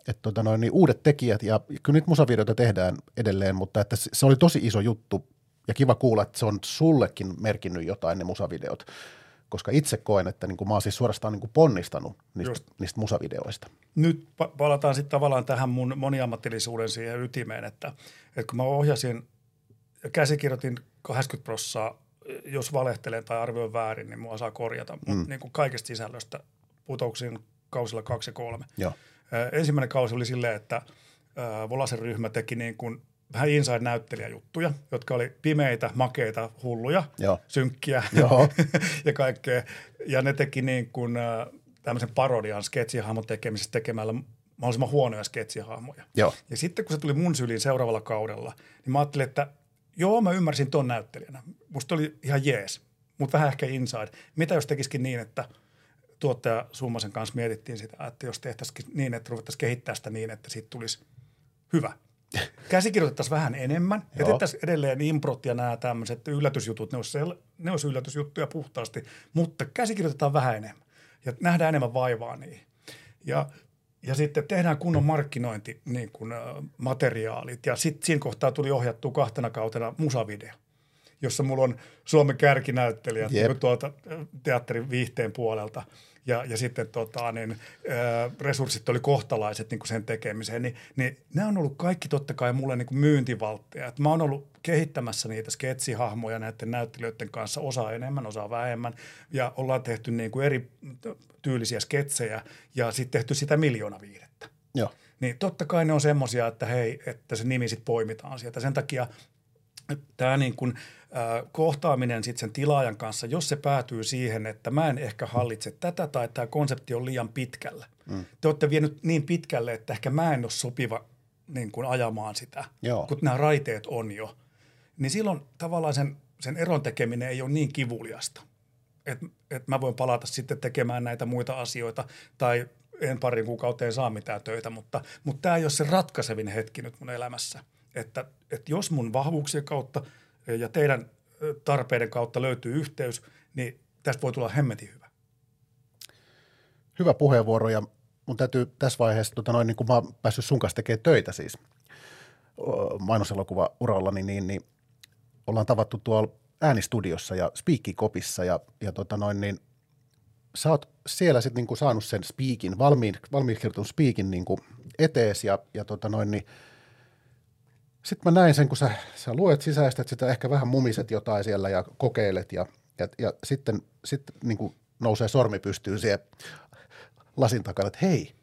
että tota noin, niin uudet tekijät, ja kyllä niitä musavideoita tehdään edelleen, mutta että se oli tosi iso juttu, ja kiva kuulla, että se on sullekin merkinnyt jotain ne musavideot, koska itse koen, että niin kuin mä oon siis suorastaan niin kuin ponnistanut niistä, Just. niistä musavideoista. nyt pa- palataan sitten tavallaan tähän mun moniammatillisuuden siihen ytimeen, että, että kun mä ohjasin ja käsikirjoitin 80 prossaa, jos valehtelen tai arvioin väärin, niin mua saa korjata. Mm. Mutta niin kuin kaikesta sisällöstä putouksin kausilla kaksi ja kolme. Joo. Ensimmäinen kausi oli silleen, että Volasen ryhmä teki niin kuin vähän inside-näyttelijäjuttuja, jotka oli pimeitä, makeita, hulluja, Joo. synkkiä Joo. ja kaikkea. Ja ne teki niin kuin tämmöisen parodian sketsihahmon tekemisestä tekemällä mahdollisimman huonoja sketsihahmoja. Joo. Ja sitten kun se tuli mun syliin seuraavalla kaudella, niin mä ajattelin, että joo, mä ymmärsin ton näyttelijänä. Musta oli ihan jees, mutta vähän ehkä inside. Mitä jos tekisikin niin, että tuottaja Summasen kanssa mietittiin sitä, että jos tehtäisiin niin, että ruvettaisiin kehittää sitä niin, että siitä tulisi hyvä. Käsikirjoitettaisiin vähän enemmän. Tehtäisiin edelleen improt ja nämä tämmöiset yllätysjutut, ne olisi, sel- ne olisi yllätysjuttuja puhtaasti, mutta käsikirjoitetaan vähän enemmän ja nähdään enemmän vaivaa niihin. Ja, ja sitten tehdään kunnon markkinointi niin kuin, ä, materiaalit. Ja sitten siinä kohtaa tuli ohjattua kahtena kautena musavideo jossa mulla on Suomen kärkinäyttelijät niin tuolta teatterin viihteen puolelta ja, ja sitten tota, niin, resurssit oli kohtalaiset niin kuin sen tekemiseen, niin, niin nämä on ollut kaikki totta kai mulle niin kuin myyntivaltteja. Et mä oon ollut kehittämässä niitä sketsihahmoja näiden näyttelijöiden kanssa, osa enemmän, osa vähemmän ja ollaan tehty niin kuin eri tyylisiä sketsejä ja sitten tehty sitä miljoona viihdettä. Joo. Niin totta kai ne on semmoisia, että hei, että se nimi sitten poimitaan sieltä. Sen takia tämä niin kuin, kohtaaminen sitten sen tilaajan kanssa, jos se päätyy siihen, että mä en ehkä hallitse tätä tai tämä konsepti on liian pitkällä. Mm. Te olette vienyt niin pitkälle, että ehkä mä en ole sopiva niin kuin ajamaan sitä, Joo. kun nämä raiteet on jo. Niin silloin tavallaan sen, sen eron tekeminen ei ole niin kivuliasta. Että et mä voin palata sitten tekemään näitä muita asioita tai en parin kuukauteen saa mitään töitä, mutta, mutta tämä ei ole se ratkaisevin hetki nyt mun elämässä. Että, että jos mun vahvuuksien kautta ja teidän tarpeiden kautta löytyy yhteys, niin tästä voi tulla hemmetin hyvä. Hyvä puheenvuoro ja mun täytyy tässä vaiheessa, tota noin, niin kun mä oon päässyt sun kanssa tekemään töitä siis mainoselokuva urallani, niin, niin ollaan tavattu tuolla äänistudiossa ja Speaky Kopissa ja, ja tota noin, niin sä oot siellä sitten niinku saanut sen speakin, valmiin, valmiin kirjoitetun speakin niinku etees ja, ja tota noin, niin sitten mä näin sen, kun sä, sä luet sisäistä, sitä, ehkä vähän mumiset jotain siellä ja kokeilet ja, ja, ja sitten, sitten niin nousee sormi pystyyn siihen lasin takana, että hei,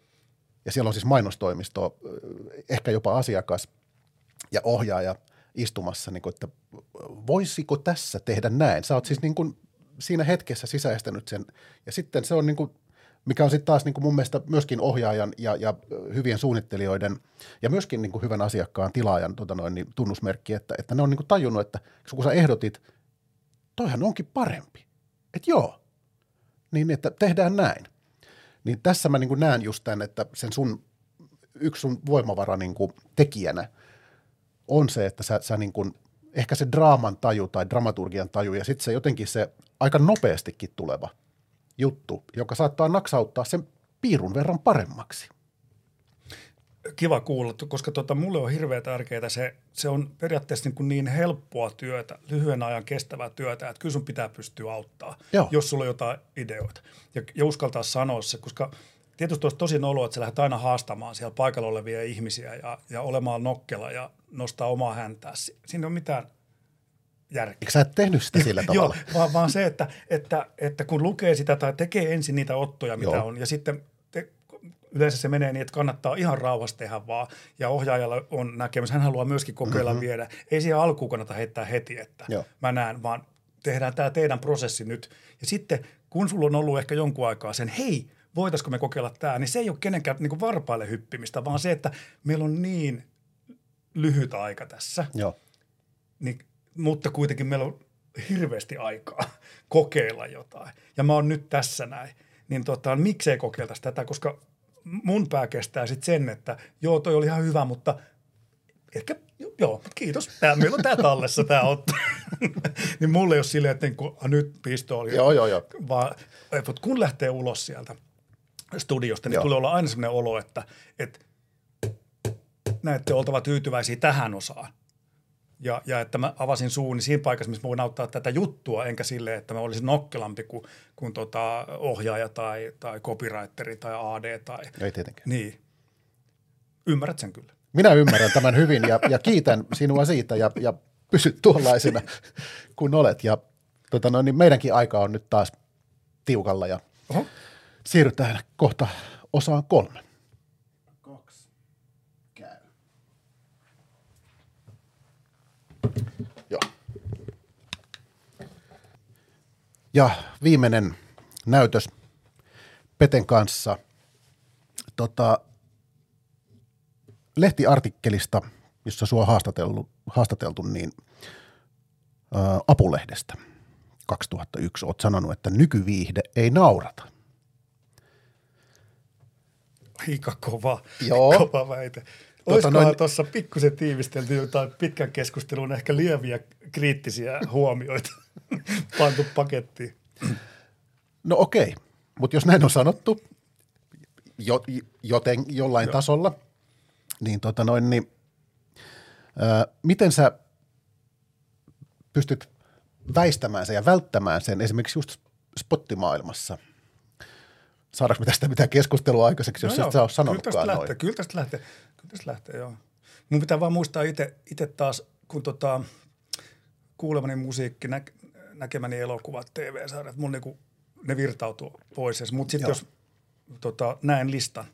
ja siellä on siis mainostoimisto, ehkä jopa asiakas ja ohjaaja istumassa, niin kuin, että voisiko tässä tehdä näin? Sä oot siis niin kuin siinä hetkessä sisäistänyt sen, ja sitten se on niin kuin, mikä on sitten taas niin kuin mun mielestä myöskin ohjaajan ja, ja hyvien suunnittelijoiden ja myöskin niin kuin hyvän asiakkaan tilaajan tota noin, niin tunnusmerkki, että, että ne on niin kuin tajunnut, että kun sä ehdotit, toihan onkin parempi, että joo, niin että tehdään näin. Niin tässä mä niin näen just tämän, että sen sun, yksi sun voimavara niin kuin tekijänä on se, että sä, sä niin kuin, ehkä se draaman taju tai dramaturgian taju ja sitten se jotenkin se aika nopeastikin tuleva juttu, joka saattaa naksauttaa sen piirun verran paremmaksi. Kiva kuulla, koska tota, mulle on hirveän tärkeää se, se on periaatteessa niin, kuin niin helppoa työtä, lyhyen ajan kestävää työtä, että kyllä sun pitää pystyä auttaa, Joo. jos sulla on jotain ideoita. Ja, ja uskaltaa sanoa se, koska tietysti olisi tosi olo, että sä lähdet aina haastamaan siellä paikalla olevia ihmisiä ja, ja olemaan nokkela ja nostaa omaa häntää. Siinä on mitään järkeä. Eikö sä et tehnyt sitä sillä tavalla? Joo, vaan, vaan se, että, että, että kun lukee sitä tai tekee ensin niitä ottoja, mitä Joo. on, ja sitten te, yleensä se menee niin, että kannattaa ihan rauhassa tehdä vaan, ja ohjaajalla on näkemys, hän haluaa myöskin kokeilla mm-hmm. viedä. Ei siihen alkuun kannata heittää heti, että Joo. mä näen, vaan tehdään tämä teidän prosessi nyt. Ja sitten kun sulla on ollut ehkä jonkun aikaa sen, hei, voitaisiko me kokeilla tämä, niin se ei ole kenenkään niin varpaille hyppimistä, vaan se, että meillä on niin lyhyt aika tässä. Joo. Niin mutta kuitenkin meillä on hirveästi aikaa kokeilla jotain. Ja mä oon nyt tässä näin. Niin tota, miksei kokeiltaisi tätä, koska mun pää kestää sitten sen, että joo, toi oli ihan hyvä, mutta ehkä, joo, kiitos. Tää, meillä on tämä tallessa, tämä otto. niin mulle ei ole silleen, että niin nyt pistooli. Joo, joo, joo. Vaan että kun lähtee ulos sieltä studiosta, niin joo. tulee olla aina sellainen olo, että, että näette oltava tyytyväisiä tähän osaan ja, ja että mä avasin suuni niin siinä paikassa, missä mä voin auttaa tätä juttua, enkä sille, että mä olisin nokkelampi kuin, kuin tota ohjaaja tai, tai copywriteri tai AD. Tai, Ei tietenkään. Niin. Ymmärrät sen kyllä. Minä ymmärrän tämän hyvin ja, ja kiitän sinua siitä ja, ja pysy tuollaisena kuin olet. Ja tota no, niin meidänkin aika on nyt taas tiukalla ja Oho. siirrytään kohta osaan kolme. Joo. Ja viimeinen näytös Peten kanssa. Tota, lehtiartikkelista, jossa sua haastateltu, haastateltu niin ää, Apulehdestä 2001. Olet sanonut, että nykyviihde ei naurata. Aika kova, Joo. kova väite. Olisikohan tuota, noin... tuossa pikkusen tiivistelty jotain pitkän keskustelun ehkä lieviä kriittisiä huomioita pantu pakettiin? No okei, mutta jos näin on sanottu, jo, joten jollain Joo. tasolla, niin, tota noin, niin ää, miten sä pystyt väistämään sen ja välttämään sen esimerkiksi just spottimaailmassa – saadaanko me tästä mitään keskustelua aikaiseksi, jos no et sä ole sanonutkaan kyllä noin. Kyllä tästä lähtee, kyllä tästä lähtee, joo. Mun pitää vaan muistaa itse taas, kun tota, kuulemani musiikki, nä, näkemäni elokuvat, TV-sarjat, mun niinku, ne virtautuu pois. Mutta sitten jos tota, näen listan,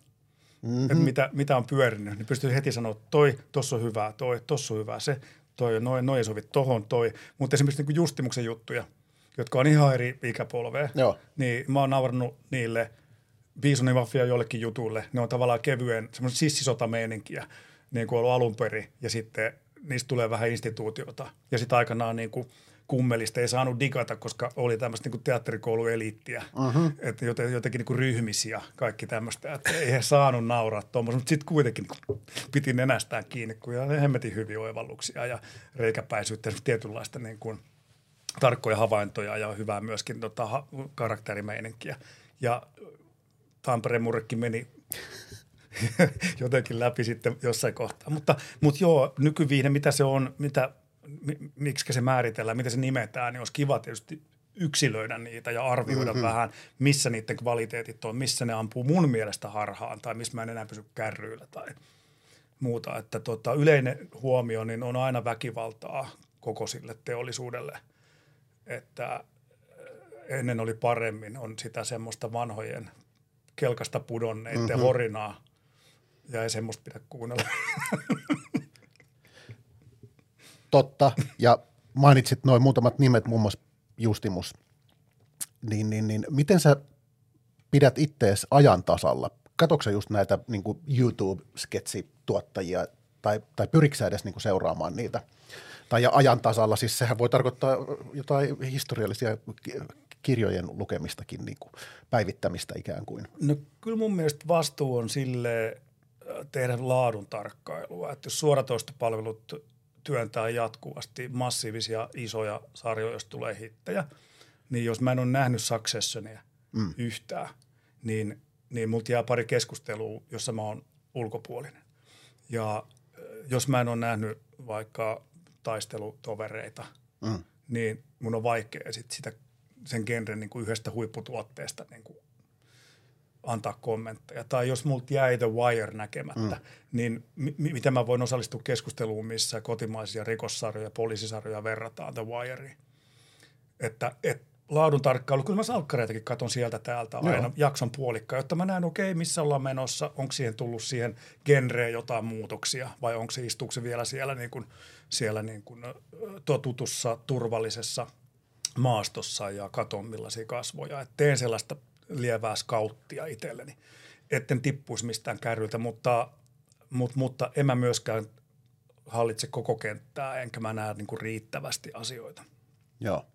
mm-hmm. että mitä, mitä on pyörinyt, niin pystyy heti sanoa, että toi, tossa on hyvää, toi, tossa on hyvää, se, toi, noin, noin ei sovi tohon, toi. Mutta esimerkiksi niin Justimuksen juttuja, jotka on ihan eri ikäpolvea, Joo. niin mä oon naurannut niille – Biisonimafia jollekin jutulle. Ne on tavallaan kevyen, semmoista sissisotameininkiä, niin kuin ollut alun perin, ja sitten niistä tulee vähän instituutiota. Ja sitten aikanaan niin kuin kummelista ei saanut digata, koska oli tämmöistä niin teatterikoulueliittiä, uh-huh. että joten, jotenkin niin kuin ryhmisiä, kaikki tämmöistä, että ei he saanut nauraa tuommoista, mutta sitten kuitenkin niin piti nenästään kiinni, kun ja hemmetin hyviä oivalluksia ja reikäpäisyyttä, tietynlaista niin kuin tarkkoja havaintoja ja hyvää myöskin tota, karakterimeininkiä. Ja Tampereen murrekin meni jotenkin läpi sitten jossain kohtaa. Mutta, mutta joo, nykyviihde, mitä se on, mitä, miksi se määritellään, miten se nimetään, niin olisi kiva tietysti yksilöidä niitä ja arvioida mm-hmm. vähän, missä niiden kvaliteetit on, missä ne ampuu mun mielestä harhaan tai missä mä en enää pysy kärryillä tai muuta. Että tota, yleinen huomio niin on aina väkivaltaa koko sille teollisuudelle, että ennen oli paremmin, on sitä semmoista vanhojen kelkasta pudonneiden mm-hmm. horinaa ja ei semmoista pidä kuunnella. Totta, ja mainitsit noin muutamat nimet, muun muassa Justimus. Niin, niin, niin miten sä pidät ittees ajan tasalla? Katoksa just näitä niin YouTube-sketsituottajia tai, tai pyriksä edes niin seuraamaan niitä? Tai ja ajan tasalla, siis sehän voi tarkoittaa jotain historiallisia kirjojen lukemistakin, niin kuin päivittämistä ikään kuin. No kyllä mun mielestä vastuu on sille tehdä laadun tarkkailua, että jos suoratoistopalvelut työntää jatkuvasti massiivisia isoja sarjoja, jos tulee hittejä, niin jos mä en ole nähnyt Successionia mm. yhtään, niin, niin multa jää pari keskustelua, jossa mä oon ulkopuolinen. Ja jos mä en ole nähnyt vaikka taistelutovereita, mm. niin mun on vaikea sit sitä sen genren niin kuin yhdestä huipputuotteesta niin kuin antaa kommentteja. Tai jos multa jäi The Wire näkemättä, mm. niin mi- miten mä voin osallistua keskusteluun, missä kotimaisia rikossarjoja, poliisisarjoja verrataan The Wireen. Että et, laadun tarkkailu, kyllä mä salkkareitakin katon sieltä täältä aina Joo. jakson puolikka, jotta mä näen, okei, okay, missä ollaan menossa, onko siihen tullut siihen genreen jotain muutoksia vai onko se, istuuko se vielä siellä, niin kuin, siellä niin kuin, totutussa, turvallisessa maastossa ja katon millaisia kasvoja. Et teen sellaista lievää skauttia itselleni, etten tippuisi mistään kärryltä, mutta, mutta, mutta en mä myöskään hallitse koko kenttää, enkä mä näe niin kuin riittävästi asioita. Joo.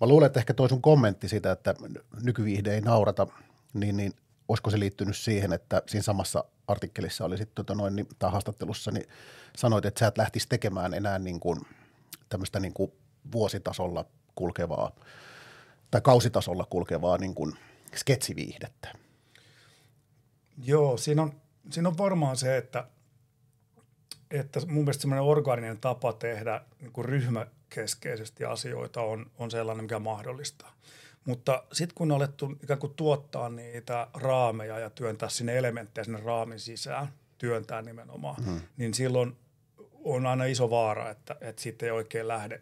Mä luulen, että ehkä toi sun kommentti siitä, että nykyviihde ei naurata, niin, niin olisiko se liittynyt siihen, että siinä samassa artikkelissa oli sitten tota noin, niin, tai haastattelussa, niin sanoit, että sä et lähtisi tekemään enää niin kuin, tämmöistä niin kuin vuositasolla kulkevaa tai kausitasolla kulkevaa niin kuin sketsiviihdettä. Joo, siinä on, siinä on varmaan se, että, että mun mielestä semmoinen orgaaninen tapa tehdä niin kuin ryhmäkeskeisesti asioita on, on sellainen, mikä mahdollistaa. Mutta sitten kun on alettu ikään kuin tuottaa niitä raameja ja työntää sinne elementtejä sinne raamin sisään, työntää nimenomaan, hmm. niin silloin on aina iso vaara, että, että siitä ei oikein lähde,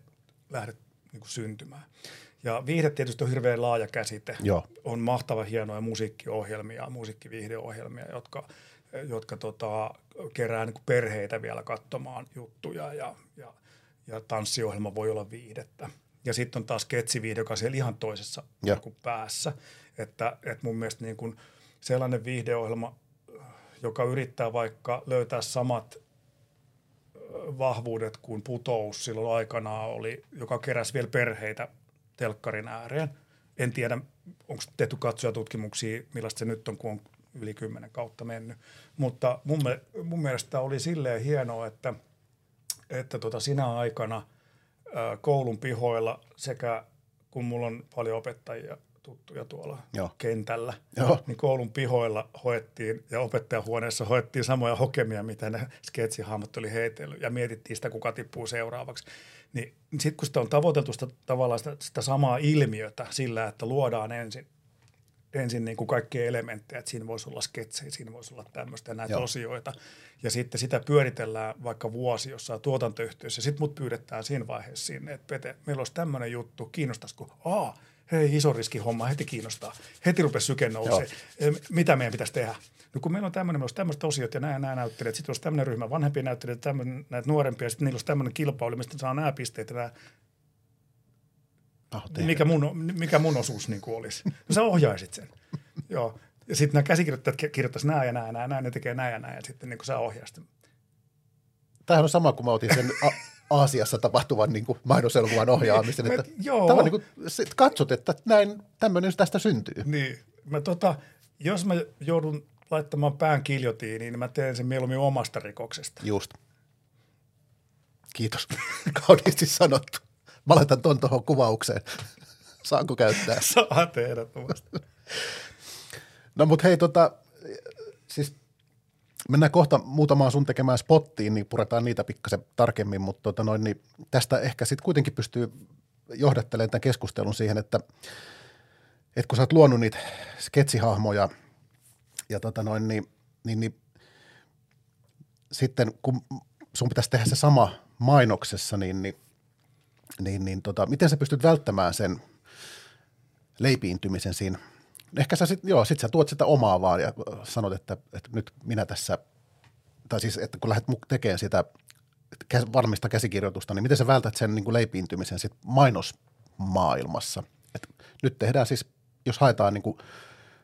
lähde niin kuin syntymään. Ja viihde tietysti on hirveän laaja käsite. Joo. On mahtava hienoja musiikkiohjelmia, musiikkiviihdeohjelmia, jotka, jotka tota, kerää niin kuin perheitä vielä katsomaan juttuja ja, ja, ja tanssiohjelma voi olla viihdettä. Ja sitten on taas sketsiviihde, joka on siellä ihan toisessa kuin päässä. Että, että mun mielestä niin kuin sellainen viihdeohjelma, joka yrittää vaikka löytää samat vahvuudet kuin putous silloin aikanaan oli, joka keräsi vielä perheitä telkkarin ääreen. En tiedä, onko tehty katsojatutkimuksia, millaista se nyt on, kun on yli kymmenen kautta mennyt. Mutta mun, mun mielestä oli silleen hienoa, että, että tota sinä aikana koulun pihoilla sekä kun mulla on paljon opettajia tuttuja tuolla Joo. kentällä, Joo. niin koulun pihoilla hoettiin ja opettajahuoneessa hoettiin samoja hokemia, mitä ne sketsihahmot oli heitellyt ja mietittiin sitä, kuka tippuu seuraavaksi. Niin sitten kun sitä on tavoiteltu sitä, tavallaan sitä, sitä samaa ilmiötä sillä, että luodaan ensin, ensin niin kuin kaikkia elementtejä, että siinä voisi olla sketsejä, siinä voisi olla tämmöistä ja näitä Joo. osioita. Ja sitten sitä pyöritellään vaikka vuosi jossain tuotantoyhtiössä. Sitten mut pyydetään siinä vaiheessa sinne, että Pete, meillä olisi tämmöinen juttu, kiinnostaisiko? Aa, hei, iso riski homma, heti kiinnostaa. Heti rupesi syke nousee. Mitä meidän pitäisi tehdä? No kun meillä on tämmöinen, meillä olisi tämmöiset osiot ja nämä, nämä näyttelijät, sitten olisi tämmöinen ryhmä vanhempia näyttelijät, tämmöinen, näitä nuorempia, sitten niillä olisi tämmöinen kilpailu, mistä saa nämä pisteet ja nämä Oh, mikä, mun, mikä mun osuus niin kuin olisi. No sä ohjaisit sen. Joo. Ja sitten nämä käsikirjoittajat kirjoittaisivat nämä ja nämä ja nämä, ne tekee nämä ja nämä ja sitten niin kuin sä ohjaisit. Tämähän on sama kuin mä otin sen Aasiassa tapahtuvan niin kuin mainoselokuvan ohjaamisen. että joo. Tämä niin kuin, sit katsot, että näin tämmöinen tästä syntyy. Niin. Mä tota, jos mä joudun laittamaan pään kiljotiin, niin mä teen sen mieluummin omasta rikoksesta. Just. Kiitos. Kauniisti sanottu. Mä laitan ton tuohon kuvaukseen. Saanko käyttää? Saa tehdä No mut hei, tota, siis mennään kohta muutamaan sun tekemään spottiin, niin puretaan niitä pikkasen tarkemmin, mutta tota noin, niin tästä ehkä sitten kuitenkin pystyy johdattelen tämän keskustelun siihen, että, että kun sä oot luonut niitä sketsihahmoja ja tota noin, niin, niin, niin sitten kun sun pitäisi tehdä se sama mainoksessa, niin, niin, niin, niin tota, miten sä pystyt välttämään sen leipiintymisen siinä? Ehkä sä sit, joo, sit sä tuot sitä omaa vaan ja sanot, että, että nyt minä tässä, tai siis, että kun lähdet tekemään sitä varmista käsikirjoitusta, niin miten sä vältät sen niin kuin leipiintymisen sit mainosmaailmassa? Et nyt tehdään siis, jos haetaan niin kuin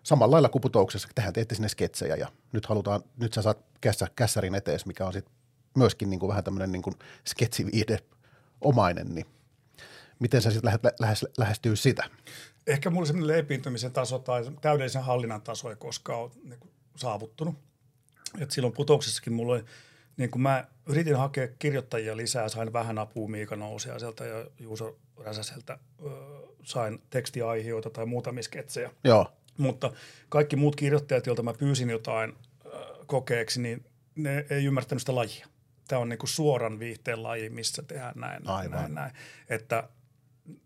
samalla lailla kuin putouksessa, tehdään teette sinne sketsejä ja nyt halutaan, nyt sä saat kässä, kässärin etees, mikä on sitten myöskin niin kuin vähän tämmöinen niin sketsiviide omainen, niin miten sä sitten lähes, lähestyy sitä? Ehkä mulla semmoinen leipiintymisen taso tai täydellisen hallinnan taso ei koskaan ole niin kuin saavuttunut. Et silloin putouksessakin mulla oli, niin kuin mä yritin hakea kirjoittajia lisää, sain vähän apua Miika Nousiaiselta ja Juuso Räsäseltä, sain tekstiaihioita tai muutamia sketsejä. Joo. Mutta kaikki muut kirjoittajat, joilta mä pyysin jotain kokeeksi, niin ne ei ymmärtänyt sitä lajia. Tämä on niin kuin suoran viihteen laji, missä tehdään näin, Aivan. näin, näin. Että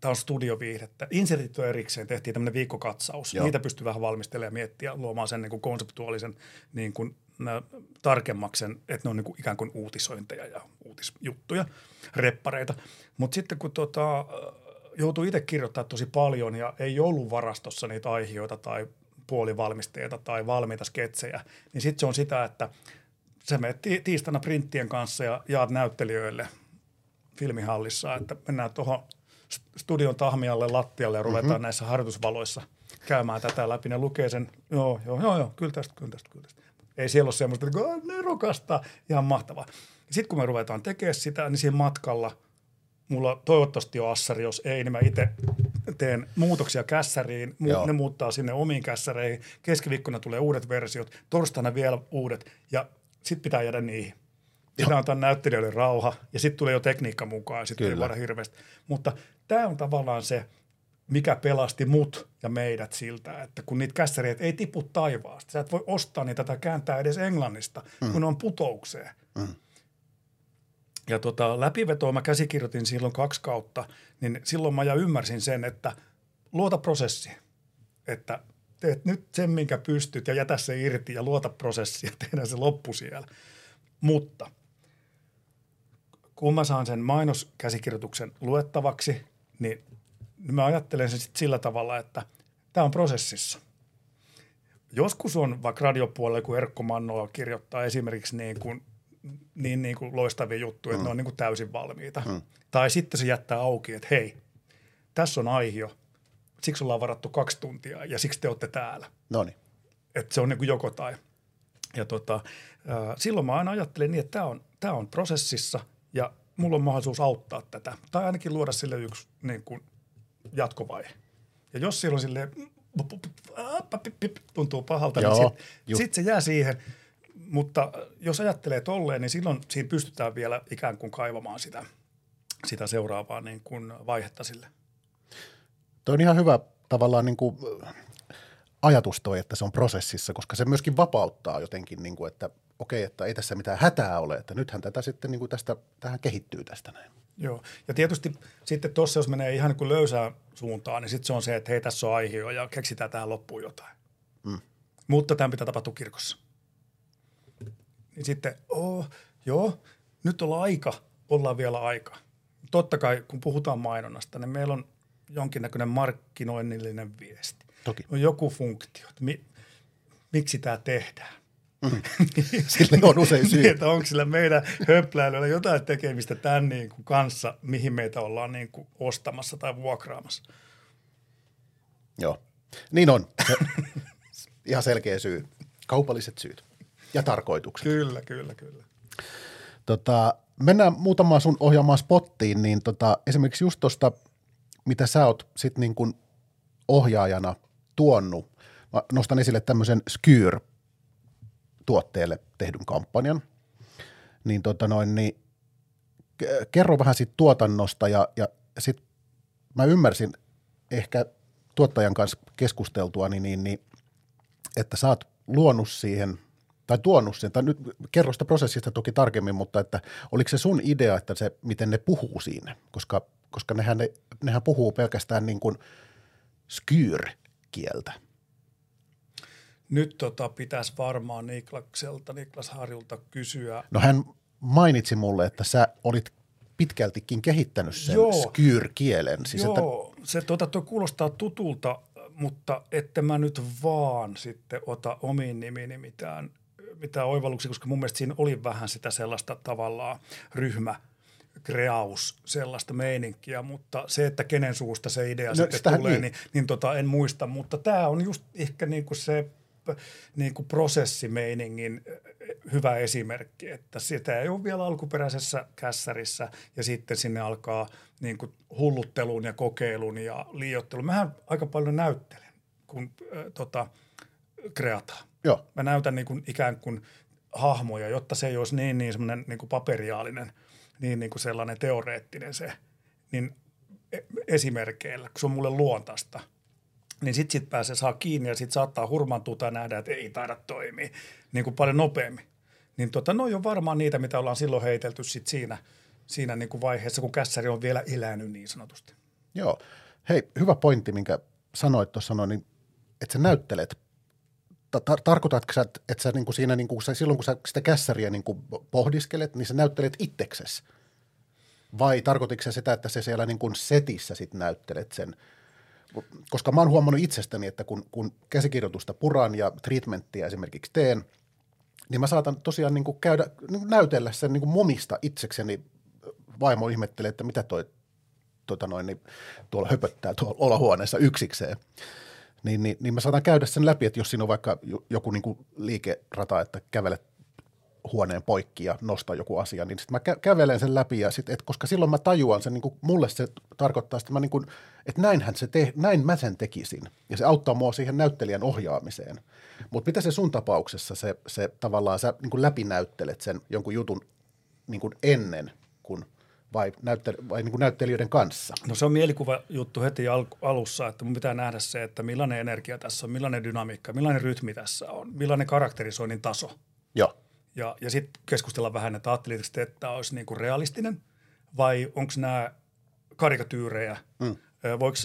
tämä on studioviihdettä. Insertit on erikseen, tehtiin tämmöinen viikkokatsaus. Joo. Niitä pystyy vähän valmistelemaan ja miettiä, luomaan sen niin kuin konseptuaalisen niin kuin, tarkemmaksen, että ne on niin kuin ikään kuin uutisointeja ja uutisjuttuja, reppareita. Mutta sitten kun tota, joutui itse kirjoittamaan tosi paljon ja ei ollut varastossa niitä aiheita tai puolivalmisteita tai valmiita sketsejä, niin sitten se on sitä, että sä menet tiistaina printtien kanssa ja jaat näyttelijöille filmihallissa, että mennään tuohon studion tahmialle lattialle ja ruvetaan mm-hmm. näissä harjoitusvaloissa käymään tätä läpi. Ne lukee sen, joo, joo, joo, joo kyllä tästä, kyllä tästä, kyllä tästä. Ei siellä ole semmoista, että nerokasta, ihan mahtavaa. Sitten kun me ruvetaan tekemään sitä, niin siinä matkalla – mulla toivottavasti on assari, jos ei, niin mä itse teen muutoksia kässäriin, mu- ne muuttaa sinne omiin kässäreihin, keskiviikkona tulee uudet versiot, torstaina vielä uudet ja sitten pitää jäädä niihin. Pitää antaa näyttelijöille rauha ja sitten tulee jo tekniikka mukaan ja sitten ei hirveästi. Mutta tämä on tavallaan se, mikä pelasti mut ja meidät siltä, että kun niitä kässäreitä ei tipu taivaasta, sä et voi ostaa niitä tai kääntää edes englannista, mm. kun on putoukseen. Mm. Ja tota, läpivetoa mä käsikirjoitin silloin kaksi kautta, niin silloin mä ja ymmärsin sen, että luota prosessi. Että teet nyt sen, minkä pystyt ja jätä se irti ja luota prosessi ja tehdään se loppu siellä. Mutta kun mä saan sen mainoskäsikirjoituksen luettavaksi, niin mä ajattelen sen sit sillä tavalla, että tämä on prosessissa. Joskus on vaikka radiopuolella, kun Erkko Mannola kirjoittaa esimerkiksi niin kuin – niin, niin kuin loistavia juttuja, mm. että ne on niin kuin täysin valmiita. Mm. Tai sitten se jättää auki, että hei, tässä on aihio, siksi ollaan varattu kaksi tuntia ja siksi te olette täällä. No Että se on niin kuin joko tai. Ja tota, äh, silloin mä aina ajattelen niin, että tämä on, tämä on prosessissa ja mulla on mahdollisuus auttaa tätä. Tai ainakin luoda sille yksi niin kuin jatkovaihe. Ja jos silloin sille tuntuu pahalta, niin Joo, niin sitten sit se jää siihen – mutta jos ajattelee tolleen, niin silloin siinä pystytään vielä ikään kuin kaivamaan sitä, sitä seuraavaa niin kuin vaihetta sille. Tuo on ihan hyvä tavallaan niin kuin ajatus toi, että se on prosessissa, koska se myöskin vapauttaa jotenkin, niin kuin, että okei, että ei tässä mitään hätää ole, että nythän tätä sitten niin kuin tästä, tähän kehittyy tästä näin. Joo, ja tietysti sitten tuossa, jos menee ihan niin kuin löysään suuntaan, niin sitten se on se, että hei, tässä on aihe ja keksitään tähän loppuun jotain. Mm. Mutta tämä pitää tapahtua kirkossa niin sitten, oh, joo, nyt on aika, ollaan vielä aika. Totta kai, kun puhutaan mainonnasta, niin meillä on jonkinnäköinen markkinoinnillinen viesti. Toki. On joku funktio, että mi, miksi tämä tehdään. Mm. Sillä on usein syy. niin, onko sillä meidän höppläilyllä jotain tekemistä tämän niin kuin kanssa, mihin meitä ollaan niin kuin ostamassa tai vuokraamassa. Joo, niin on. Ihan selkeä syy. Kaupalliset syyt ja tarkoitukset. Kyllä, kyllä, kyllä. Tota, mennään muutamaan sun ohjaamaan spottiin, niin tota, esimerkiksi just tuosta, mitä sä oot sit niin kuin ohjaajana tuonnut, mä nostan esille tämmöisen Skyr tuotteelle tehdyn kampanjan, niin, tota noin, niin kerro vähän siitä tuotannosta ja, ja sitten mä ymmärsin ehkä tuottajan kanssa keskusteltua, niin, niin, niin että sä oot luonut siihen tai tuonut sen, tai nyt kerro sitä prosessista toki tarkemmin, mutta että oliko se sun idea, että se, miten ne puhuu siinä, koska, koska nehän, ne, nehän puhuu pelkästään niin kuin skyr-kieltä. Nyt tota, pitäisi varmaan Niklakselta, Niklas Harjulta kysyä. No hän mainitsi mulle, että sä olit pitkältikin kehittänyt sen skyr-kielen. Siis Joo, että... se tota, toi kuulostaa tutulta, mutta että mä nyt vaan sitten ota omiin nimini mitään, mitään oivalluksia, koska mun mielestä siinä oli vähän sitä sellaista tavallaan ryhmä kreaus sellaista meininkiä, mutta se, että kenen suusta se idea no, sitten tulee, niin, niin, niin tota, en muista. Mutta tämä on just ehkä niinku se niin kuin prosessimeiningin hyvä esimerkki, että sitä ei ole vielä alkuperäisessä kässärissä ja sitten sinne alkaa niin kuin hulluttelun ja kokeilun ja liiottelun. Mähän aika paljon näyttelen, kun äh, tota, kreataan. Joo. Mä näytän niin kuin ikään kuin hahmoja, jotta se ei olisi niin, niin semmoinen niin kuin paperiaalinen, niin, niin kuin sellainen teoreettinen se, niin e-, esimerkkeillä, kun se on mulle luontaista – niin sitten sit pääsee saa kiinni ja sitten saattaa hurmantua tai nähdä, että ei taida toimia niin kuin paljon nopeammin. Niin tota, no on varmaan niitä, mitä ollaan silloin heitelty sit siinä, siinä niin kuin vaiheessa, kun kässäri on vielä elänyt niin sanotusti. Joo. Hei, hyvä pointti, minkä sanoit tuossa niin, että sä näyttelet. Tar- tarkoitatko sä, että sä niin kuin siinä niin kuin, silloin, kun sä sitä kässäriä niin kuin pohdiskelet, niin sä näyttelet itseksesi? Vai tarkoitiko se sitä, että se siellä niin kuin setissä sit näyttelet sen – koska mä oon huomannut itsestäni, että kun, kun käsikirjoitusta puran ja treatmenttia esimerkiksi teen, niin mä saatan tosiaan niin kuin käydä, niin kuin näytellä sen niin kuin momista itsekseni. Vaimo ihmettelee, että mitä toi tota noin, niin tuolla höpöttää tuolla olohuoneessa yksikseen. Niin, niin, niin mä saatan käydä sen läpi, että jos siinä on vaikka joku niin kuin liikerata, että kävelet huoneen poikki ja nostaa joku asia, niin sitten mä kä- kävelen sen läpi ja sit, et, koska silloin mä tajuan sen, niin kuin mulle se tarkoittaa, että, mä niin kuin, että näinhän se te, näin mä sen tekisin ja se auttaa mua siihen näyttelijän ohjaamiseen. Mutta mitä se sun tapauksessa se, se tavallaan sä niin kuin läpinäyttelet sen jonkun jutun niin kuin ennen kuin vai, näytte- vai niin kuin näyttelijöiden kanssa? No se on mielikuva juttu heti al- alussa, että mun pitää nähdä se, että millainen energia tässä on, millainen dynamiikka, millainen rytmi tässä on, millainen karakterisoinnin taso. Joo. Ja, ja sitten keskustella vähän, että ajattelitko että tämä olisi niin kuin realistinen vai onko nämä karikatyyrejä? Mm. Voiko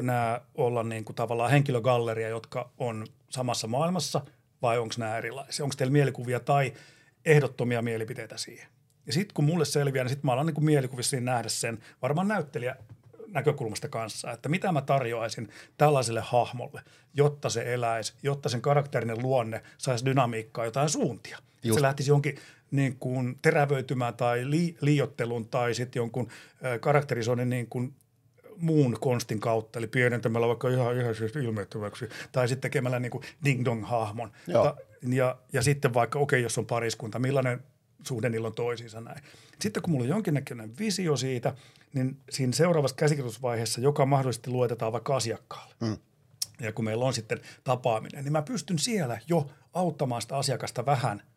nämä olla niin kuin tavallaan henkilögalleria, jotka on samassa maailmassa vai onko nämä erilaisia? Onko teillä mielikuvia tai ehdottomia mielipiteitä siihen? Ja sitten kun mulle selviää, niin sitten mä alan niin mielikuvissa nähdä sen varmaan näyttelijä näkökulmasta kanssa, että mitä mä tarjoaisin tällaiselle hahmolle, jotta se eläisi, jotta sen karakterinen luonne saisi dynamiikkaa, jotain suuntia. Just. Se lähtisi jonkin niin kuin terävöitymään tai li, liiottelun tai sitten jonkun äh, karakterisoinnin niin kuin muun konstin kautta, eli pienentämällä vaikka ihan, ihan siis ilmeettömäksi, tai sitten tekemällä niin kuin ding-dong-hahmon. Ja, ja, ja sitten vaikka, okei, okay, jos on pariskunta, millainen suhde niillä on toisiinsa näin. Sitten kun mulla on jonkinnäköinen visio siitä, niin siinä seuraavassa käsikirjoitusvaiheessa, joka mahdollisesti luetetaan vaikka asiakkaalle, mm. ja kun meillä on sitten tapaaminen, niin mä pystyn siellä jo auttamaan sitä asiakasta vähän –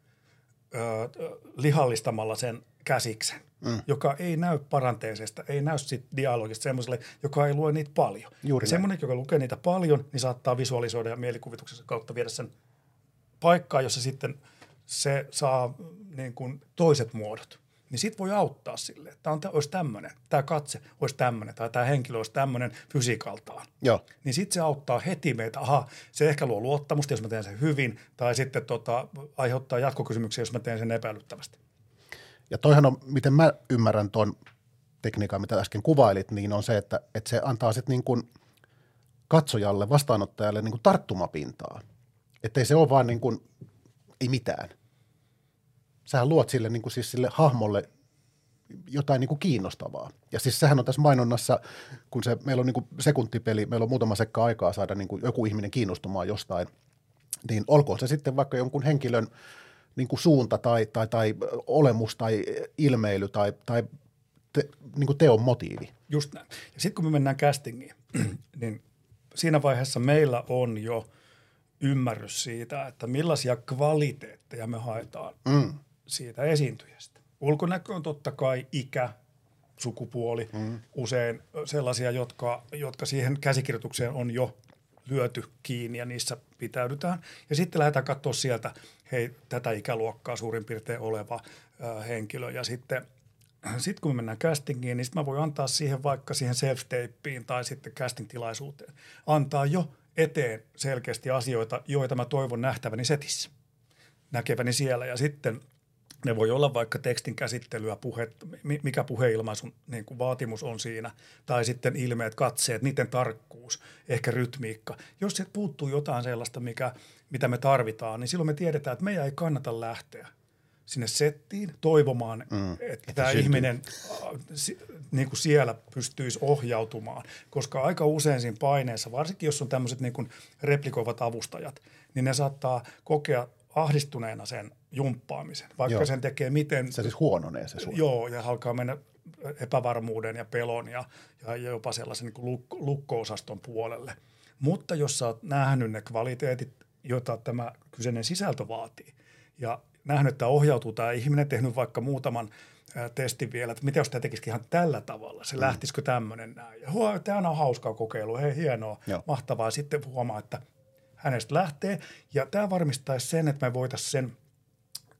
ö, lihallistamalla sen käsiksen, mm. joka ei näy paranteisesta, ei näy sit dialogista semmoiselle, joka ei lue niitä paljon. Juuri Semmoinen, joka lukee niitä paljon, niin saattaa visualisoida ja mielikuvituksen kautta viedä sen paikkaan, jossa sitten se saa niin kuin toiset muodot niin sit voi auttaa sille, että tämä olisi tämmöinen, tämä katse olisi tämmöinen tai tämä henkilö olisi tämmöinen fysiikaltaan. Joo. Niin sitten se auttaa heti meitä, aha, se ehkä luo luottamusta, jos mä teen sen hyvin, tai sitten tota, aiheuttaa jatkokysymyksiä, jos mä teen sen epäilyttävästi. Ja toihan on, miten mä ymmärrän tuon tekniikan, mitä äsken kuvailit, niin on se, että, että se antaa sitten niin kuin katsojalle, vastaanottajalle niin kuin tarttumapintaa. Että ei se ole vaan niin kuin, ei mitään – sähän luot sille, niin kuin siis sille hahmolle jotain niin kuin kiinnostavaa. Ja siis sehän on tässä mainonnassa, kun se, meillä on niin kuin sekuntipeli, meillä on muutama sekka aikaa saada niin kuin joku ihminen kiinnostumaan jostain, niin olkoon se sitten vaikka jonkun henkilön niin kuin suunta tai, tai, tai olemus tai ilmeily tai, tai te, niin kuin teon motiivi. Just näin. Ja sitten kun me mennään castingiin, niin siinä vaiheessa meillä on jo ymmärrys siitä, että millaisia kvaliteetteja me haetaan mm siitä esiintyjästä. Ulkonäkö on totta kai ikä, sukupuoli, mm. usein sellaisia, jotka, jotka siihen käsikirjoitukseen on jo lyöty kiinni ja niissä pitäydytään. Ja sitten lähdetään katsoa sieltä, hei, tätä ikäluokkaa suurin piirtein oleva ö, henkilö. Ja sitten sitten kun me mennään castingiin, niin sitten mä voin antaa siihen vaikka siihen self tai sitten casting-tilaisuuteen, antaa jo eteen selkeästi asioita, joita mä toivon nähtäväni setissä, näkeväni siellä. Ja sitten ne voi olla vaikka tekstin käsittelyä, puhe, mikä puheilmaisun niin kuin vaatimus on siinä, tai sitten ilmeet, katseet, niiden tarkkuus, ehkä rytmiikka. Jos se puuttuu jotain sellaista, mikä, mitä me tarvitaan, niin silloin me tiedetään, että meidän ei kannata lähteä sinne settiin toivomaan, mm, että, että tämä syntyy. ihminen niin kuin siellä pystyisi ohjautumaan. Koska aika usein siinä paineessa, varsinkin jos on tämmöiset niin kuin replikoivat avustajat, niin ne saattaa kokea ahdistuneena sen jumppaamisen, vaikka joo. sen tekee miten... Se siis huononee se sun. Joo, ja alkaa mennä epävarmuuden ja pelon ja, ja jopa sellaisen niin kuin luk- lukko-osaston puolelle. Mutta jos sä oot nähnyt ne kvaliteetit, joita tämä kyseinen sisältö vaatii, ja nähnyt, että ohjautuu tämä ihminen, tehnyt vaikka muutaman testin vielä, että mitä jos tämä tekisikin ihan tällä tavalla, se mm. lähtisikö tämmöinen näin. Ja huo, tämä on hauskaa kokeilu, hei hienoa, Joo. mahtavaa. Sitten huomaa, että hänestä lähtee. Ja tämä varmistaisi sen, että me voitaisiin sen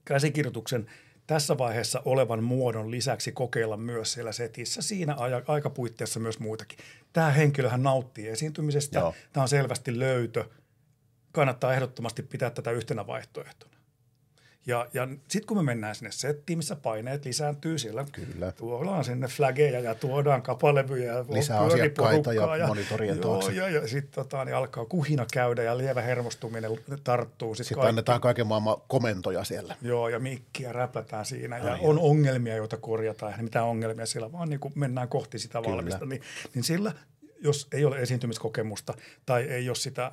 käsikirjoituksen tässä vaiheessa olevan muodon lisäksi kokeilla myös siellä setissä siinä aikapuitteissa myös muitakin. Tämä henkilöhän nauttii esiintymisestä. Joo. Tämä on selvästi löytö. Kannattaa ehdottomasti pitää tätä yhtenä vaihtoehtona. Ja, ja sitten kun me mennään sinne settiin, missä paineet lisääntyy, siellä Kyllä. tuodaan sinne flageja ja tuodaan kapalevyjä ja Lisää asiakkaita ja, ja monitorien joo, taakse. Ja, ja sitten tota, niin alkaa kuhina käydä ja lievä hermostuminen tarttuu. Sitten, sitten annetaan kaiken maailman komentoja siellä. Joo, ja mikkiä räplätään siinä. Ai ja Ai on ongelmia, joita korjataan. Ei mitään ongelmia siellä, vaan niin kun mennään kohti sitä Kyllä. valmista. Niin, niin sillä, jos ei ole esiintymiskokemusta tai ei ole sitä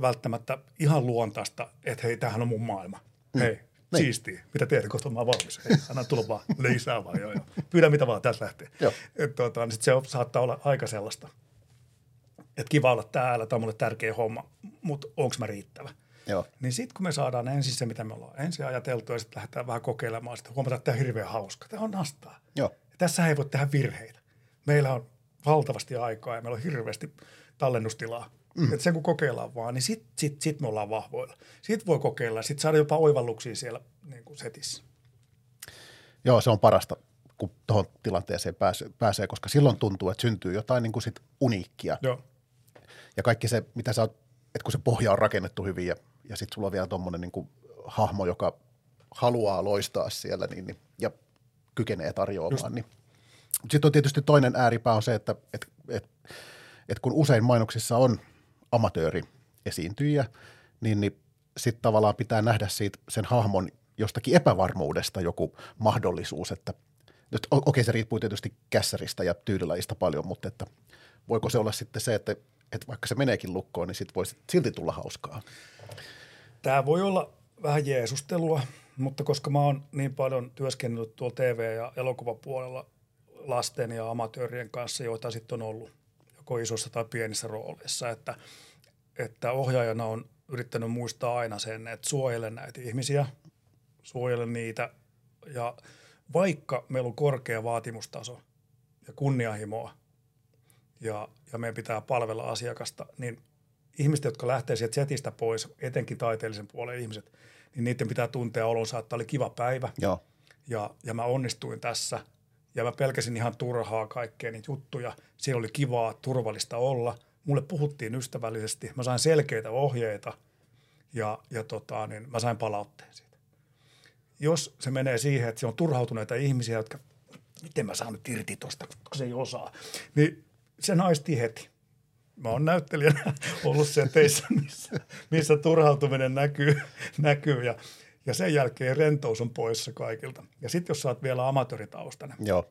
välttämättä ihan luontaista, että hei, tämähän on mun maailma. Mm. Hei, niin. Siistiä. Mitä teet, kohta mä valmis. Hei, anna tulla vaan lisää vaan. Joo, joo. Pyydä mitä vaan, tästä lähtee. Joo. Et, tuota, niin sit se saattaa olla aika sellaista, että kiva olla täällä, tämä on mulle tärkeä homma, mutta onko mä riittävä? Joo. Niin sitten kun me saadaan ensin se, mitä me ollaan ensin ajateltu ja sitten lähdetään vähän kokeilemaan, sitten huomataan, että tämä on hirveän hauska. Tämä on nastaa. Joo. Ja tässä ei voi tehdä virheitä. Meillä on valtavasti aikaa ja meillä on hirveästi tallennustilaa. Mm. Että sen kun kokeillaan vaan, niin sitten sit, sit me ollaan vahvoilla. Sitten voi kokeilla ja sitten saada jopa oivalluksia siellä niin kuin setissä. Joo, se on parasta, kun tuohon tilanteeseen pääsee, pääsee, koska silloin tuntuu, että syntyy jotain niin kuin sit uniikkia. Joo. Ja kaikki se, mitä sä oot, että kun se pohja on rakennettu hyvin ja, ja sitten sulla on vielä tuommoinen niin hahmo, joka haluaa loistaa siellä niin, niin, ja kykenee tarjoamaan. Niin. Sitten on tietysti toinen ääripää on se, että et, et, et kun usein mainoksissa on – amatööri esiintyjä, niin, niin sitten tavallaan pitää nähdä siitä sen hahmon jostakin epävarmuudesta joku mahdollisuus, että nyt okei okay, se riippuu tietysti kässäristä ja tyylilajista paljon, mutta että voiko se olla sitten se, että, että vaikka se meneekin lukkoon, niin sitten voisi silti tulla hauskaa? Tämä voi olla vähän jeesustelua, mutta koska mä oon niin paljon työskennellyt tuolla TV- ja elokuvapuolella lasten ja amatöörien kanssa, joita sitten on ollut joko isossa tai pienissä rooleissa, että, että ohjaajana on yrittänyt muistaa aina sen, että suojele näitä ihmisiä, suojele niitä ja vaikka meillä on korkea vaatimustaso ja kunnianhimoa ja, ja meidän pitää palvella asiakasta, niin ihmiset, jotka lähtee sieltä setistä pois, etenkin taiteellisen puolen ihmiset, niin niiden pitää tuntea olonsa, että oli kiva päivä. Joo. Ja, ja mä onnistuin tässä – ja mä pelkäsin ihan turhaa kaikkea niitä juttuja. Siellä oli kivaa, turvallista olla. Mulle puhuttiin ystävällisesti. Mä sain selkeitä ohjeita ja, ja tota, niin mä sain palautteen siitä. Jos se menee siihen, että se on turhautuneita ihmisiä, jotka miten mä saan nyt irti tuosta, kun se ei osaa, niin se naisti heti. Mä oon näyttelijänä ollut sen teissä, missä, missä turhautuminen näkyy, näkyy ja ja sen jälkeen rentous on poissa kaikilta. Ja sitten jos sä oot vielä amatööritaustainen, Joo.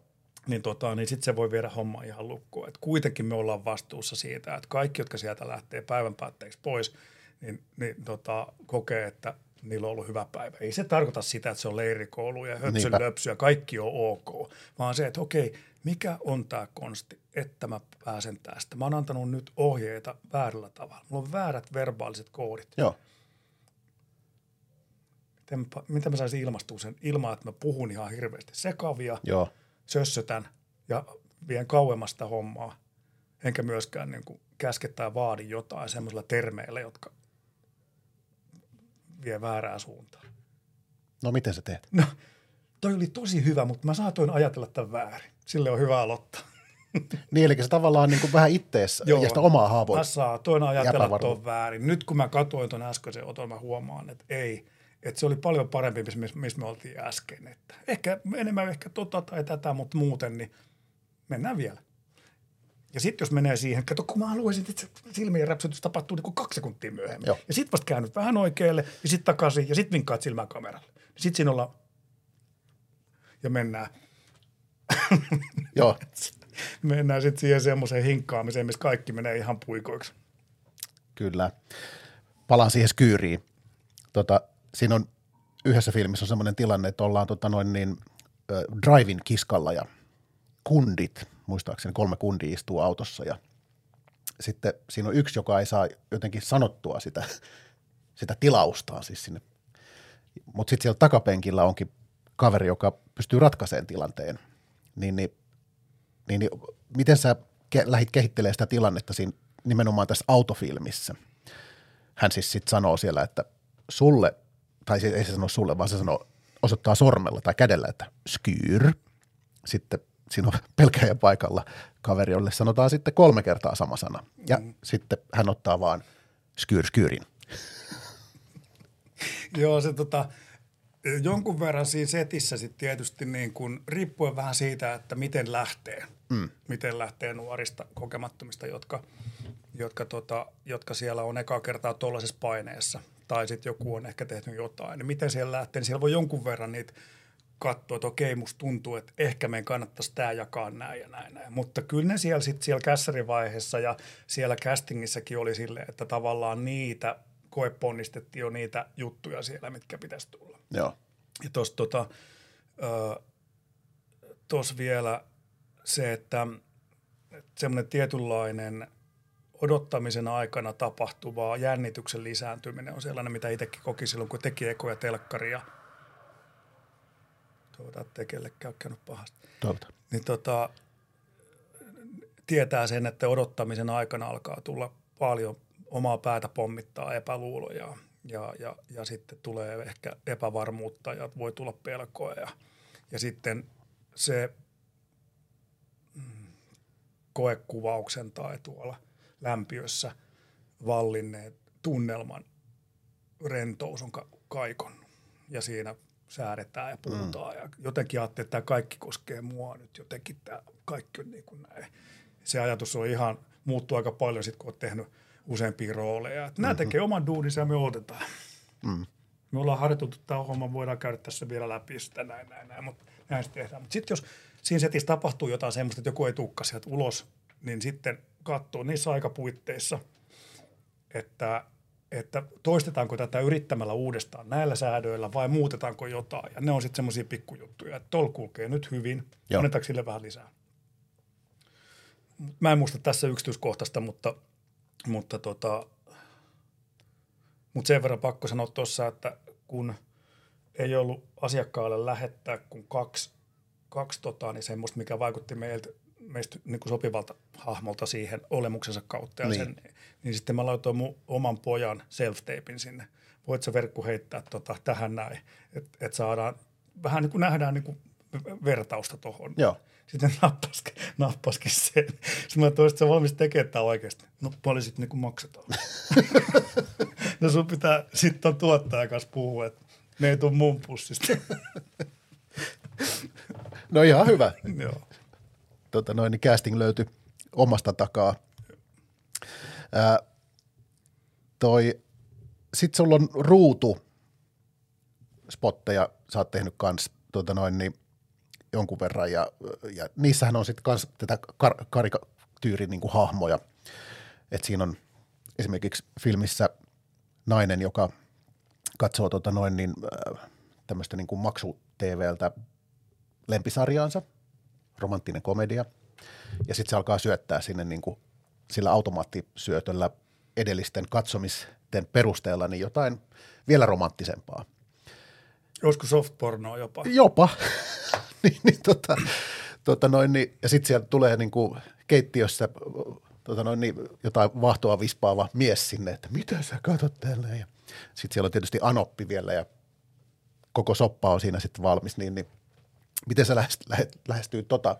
niin, tota, niin sitten se voi viedä homma ihan lukkoon. Et kuitenkin me ollaan vastuussa siitä, että kaikki, jotka sieltä lähtee päivän päätteeksi pois, niin, niin tota, kokee, että niillä on ollut hyvä päivä. Ei se tarkoita sitä, että se on leirikoulu ja höpsön löpsy ja kaikki on ok, vaan se, että okei, mikä on tämä konsti, että mä pääsen tästä. Mä oon antanut nyt ohjeita väärällä tavalla. Mulla on väärät verbaaliset koodit. Joo miten, miten mä saisin ilmastua sen ilman, että mä puhun ihan hirveästi sekavia, Joo. sössötän ja vien kauemmasta hommaa. enkä myöskään niin kuin käske tai vaadi jotain semmoisilla termeillä, jotka vie väärään suuntaan. No miten sä teet? No, toi oli tosi hyvä, mutta mä saatoin ajatella tämän väärin. Sille on hyvä aloittaa. Niin, eli se tavallaan niin kuin vähän itteessä Joo. ja sitä omaa haavoa. Mä saatoin ajatella tuon väärin. Nyt kun mä katsoin tuon äskeisen oton, mä huomaan, että ei. Että se oli paljon parempi, missä, missä me oltiin äsken. Että ehkä enemmän ehkä tota tai tätä, mutta muuten, niin mennään vielä. Ja sitten jos menee siihen, kato kun mä haluaisin, että silmien räpsytys tapahtuu niin kuin kaksi sekuntia myöhemmin. Joo. Ja sitten vasta käännyt vähän oikealle ja sitten takaisin ja sitten vinkkaat silmään kameralle. Sitten siinä ollaan ja mennään, Joo, mennään sitten siihen semmoiseen hinkkaamiseen, missä kaikki menee ihan puikoiksi. kyllä. Palaan siihen skyyriin. Tota, siinä on yhdessä filmissä on semmoinen tilanne, että ollaan tota noin niin, äh, drive-in kiskalla ja kundit, muistaakseni kolme kundia istuu autossa ja sitten siinä on yksi, joka ei saa jotenkin sanottua sitä, sitä tilaustaan siis sinne. Mutta sitten siellä takapenkillä onkin kaveri, joka pystyy ratkaisemaan tilanteen. Niin, niin, niin, niin miten sä ke- lähdit kehittelemään sitä tilannetta siinä nimenomaan tässä autofilmissä? Hän siis sitten sanoo siellä, että sulle, tai ei se sano sulle, vaan se sanoo, osoittaa sormella tai kädellä, että skyr. Sitten siinä on pelkäjä paikalla kaveri, jolle sanotaan sitten kolme kertaa sama sana. Ja mm. sitten hän ottaa vaan skyr skyrin. Joo, se tota, jonkun verran siinä setissä sitten tietysti niin kun, riippuen vähän siitä, että miten lähtee. Mm. Miten lähtee nuorista kokemattomista, jotka, jotka, tota, jotka siellä on ekaa kertaa tuollaisessa paineessa. Tai sitten joku on ehkä tehnyt jotain. Niin miten siellä lähtee, niin siellä voi jonkun verran niitä katsoa, että okei, musta tuntuu, että ehkä meidän kannattaisi tämä jakaa näin ja näin, näin. Mutta kyllä ne siellä sitten siellä kässärivaiheessa ja siellä castingissakin oli silleen, että tavallaan niitä koeponnistettiin jo niitä juttuja siellä, mitkä pitäisi tulla. Joo. Ja tuossa tota, tos vielä se, että, että semmoinen tietynlainen odottamisen aikana tapahtuva jännityksen lisääntyminen on sellainen, mitä itsekin koki silloin, kun teki ekoja telkkaria. Tuota, ettei kellekään käynyt pahasti. Toivota. Niin tota, tietää sen, että odottamisen aikana alkaa tulla paljon omaa päätä pommittaa epäluuloja ja, ja, ja sitten tulee ehkä epävarmuutta ja voi tulla pelkoa ja, ja sitten se mm, koekuvauksen tai tuolla lämpiössä vallinneet tunnelman rentous on ka- kaikonnut ja siinä säädetään ja puhutaan mm. ja jotenkin ajattelin, että tämä kaikki koskee mua nyt jotenkin tämä kaikki on niin kuin näin. Se ajatus on ihan muuttuu aika paljon sitten, kun olet tehnyt useampia rooleja. Että nämä tekee oman duuninsa ja me odotetaan. Mm. Me ollaan harjoiteltu tämä homma, voidaan käydä tässä vielä läpi sitä näin, näin, näin, mutta näin se tehdään. Mutta sitten jos siinä setissä tapahtuu jotain semmoista, että joku ei tukka sieltä ulos, niin sitten katsoo niissä aikapuitteissa, että, että toistetaanko tätä yrittämällä uudestaan näillä säädöillä vai muutetaanko jotain. Ja ne on sitten semmoisia pikkujuttuja, että tol kulkee nyt hyvin, Joo. annetaanko sille vähän lisää. Mä en muista tässä yksityiskohtaista, mutta, mutta tota, mutta sen verran pakko sanoa tuossa, että kun ei ollut asiakkaalle lähettää kuin kaksi, kaksi tota, niin semmoista, mikä vaikutti meiltä, meistä niin kuin sopivalta hahmolta siihen olemuksensa kautta. Ja Niin. Sen, niin sitten mä laitoin mun oman pojan self-tapein sinne. Voit sä verkku heittää tota, tähän näin, että et saadaan, vähän niin kuin nähdään niin kuin vertausta tuohon. Joo. Sitten nappaskin, nappaskin sen. Sitten mä toisin, että sä valmis tekemään tämä oikeasti. No paljon sitten niin kuin maksetaan. no sun pitää sitten on tuottaja kanssa puhua, että ne ei tule mun pussista. No ihan hyvä. Joo. Tota noin, niin casting löytyi omasta takaa. Ää, toi, sit sulla on ruutu spotteja, sä oot tehnyt kans tota noin, niin jonkun verran ja, ja niissähän on sitten kans tätä kar- karikatyyrin niin hahmoja. Et siinä on esimerkiksi filmissä nainen, joka katsoo tota noin niin, tämmöistä niin kuin maksu-TVltä lempisarjaansa, romanttinen komedia, ja sitten se alkaa syöttää sinne niin kuin sillä automaattisyötöllä edellisten katsomisten perusteella niin jotain vielä romanttisempaa. Joskus softpornoa jopa. Jopa. niin, niin, tota, tota noin, niin, ja sitten sieltä tulee niin kuin keittiössä tota noin, niin, jotain vahtoa vispaava mies sinne, että mitä sä katsot täällä. Ja sitten siellä on tietysti Anoppi vielä ja koko soppa on siinä sitten valmis, niin, niin miten sä lähestyy tota,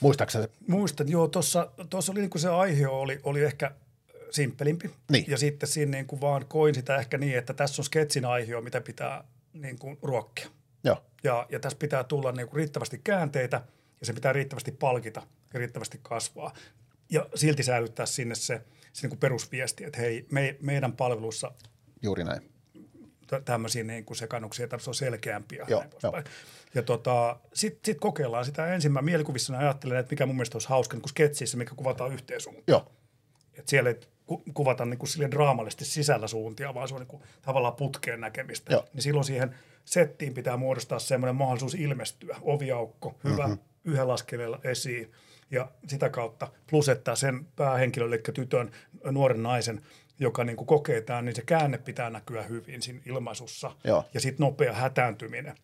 muistaakseni? Muistan, joo, tuossa oli niin kuin se aihe oli, oli ehkä simppelimpi. Niin. Ja sitten siinä niin kuin vaan koin sitä ehkä niin, että tässä on sketsin aihe, mitä pitää niin kuin ruokkia. Joo. Ja, ja tässä pitää tulla niin kuin riittävästi käänteitä ja se pitää riittävästi palkita ja riittävästi kasvaa. Ja silti säilyttää sinne se, se niin kuin perusviesti, että hei, me, meidän palvelussa Juuri näin. Tämmöisiä niin kuin sekannuksia, että se on selkeämpiä. Joo, ja tota, sitten sit kokeillaan sitä ensin. Mä mielikuvissa ajattelen, että mikä mun mielestä olisi hauska niin kuin sketsissä, mikä kuvataan yhteen suuntaan. Joo, Et siellä ei ku- kuvata niin kuin sille draamallisesti sisällä suuntia, vaan se on niin kuin tavallaan putkeen näkemistä. Joo. Niin silloin siihen settiin pitää muodostaa semmoinen mahdollisuus ilmestyä, oviaukko, hyvä, mm-hmm. yhden askeleella esiin. Ja sitä kautta plus, että sen päähenkilölle, eli tytön, nuoren naisen, joka niin kuin kokee tämän, niin se käänne pitää näkyä hyvin siinä ilmaisussa. Joo. Ja sitten nopea hätääntyminen.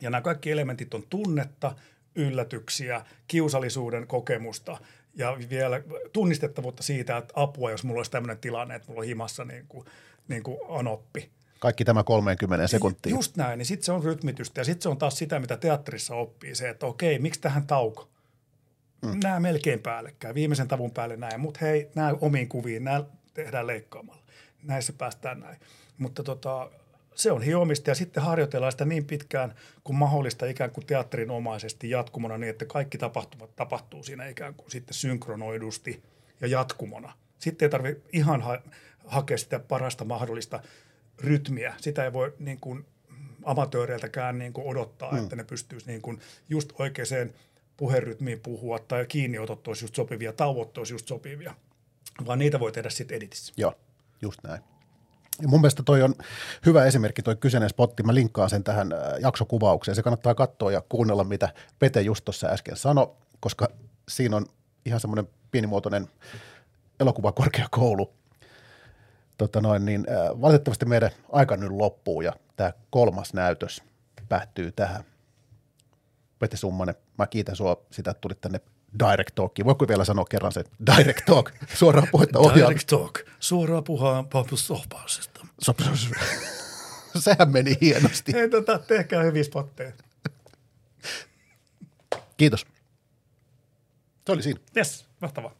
Ja nämä kaikki elementit on tunnetta, yllätyksiä, kiusallisuuden kokemusta ja vielä tunnistettavuutta siitä, että apua, jos mulla olisi tämmöinen tilanne, että mulla on himassa niin kuin, niin kuin anoppi. kaikki tämä 30 sekuntia. Just näin, niin sitten se on rytmitystä ja sitten se on taas sitä, mitä teatterissa oppii, se, että okei, miksi tähän tauko? Mm. Nämä melkein päällekkäin, viimeisen tavun päälle näin, mutta hei, nämä omiin kuviin, nämä tehdään leikkaamalla. Näissä päästään näin. Mutta tota, se on hiomista ja sitten harjoitellaan sitä niin pitkään kuin mahdollista ikään kuin teatterinomaisesti jatkumona niin, että kaikki tapahtumat tapahtuu siinä ikään kuin sitten synkronoidusti ja jatkumona. Sitten ei tarvitse ihan ha- hakea sitä parasta mahdollista rytmiä. Sitä ei voi niin kuin amatööreiltäkään niin kuin odottaa, mm. että ne pystyisi niin kuin just oikeaan puherytmiin puhua tai kiinniotot olisi just sopivia, tauot olisi just sopivia, vaan niitä voi tehdä sitten editissä. Joo, just näin. Ja mun mielestä toi on hyvä esimerkki, toi kyseinen spotti. Mä linkkaan sen tähän äh, jaksokuvaukseen. Se kannattaa katsoa ja kuunnella, mitä Pete just tuossa äsken sanoi, koska siinä on ihan semmoinen pienimuotoinen elokuvakorkeakoulu. Tota noin, niin, äh, valitettavasti meidän aika nyt loppuu ja tämä kolmas näytös päättyy tähän. Pete Summanen, mä kiitän sua sitä, että tulit tänne Direct Talkiin. Voiko vielä sanoa kerran se Direct Talk, suoraan puhetta ohjaa. Direct Talk, suoraan puhua sohpausesta. Sehän meni hienosti. Hei, tota, tehkää hyviä spotteja. Kiitos. Se oli siinä. Yes, mahtavaa.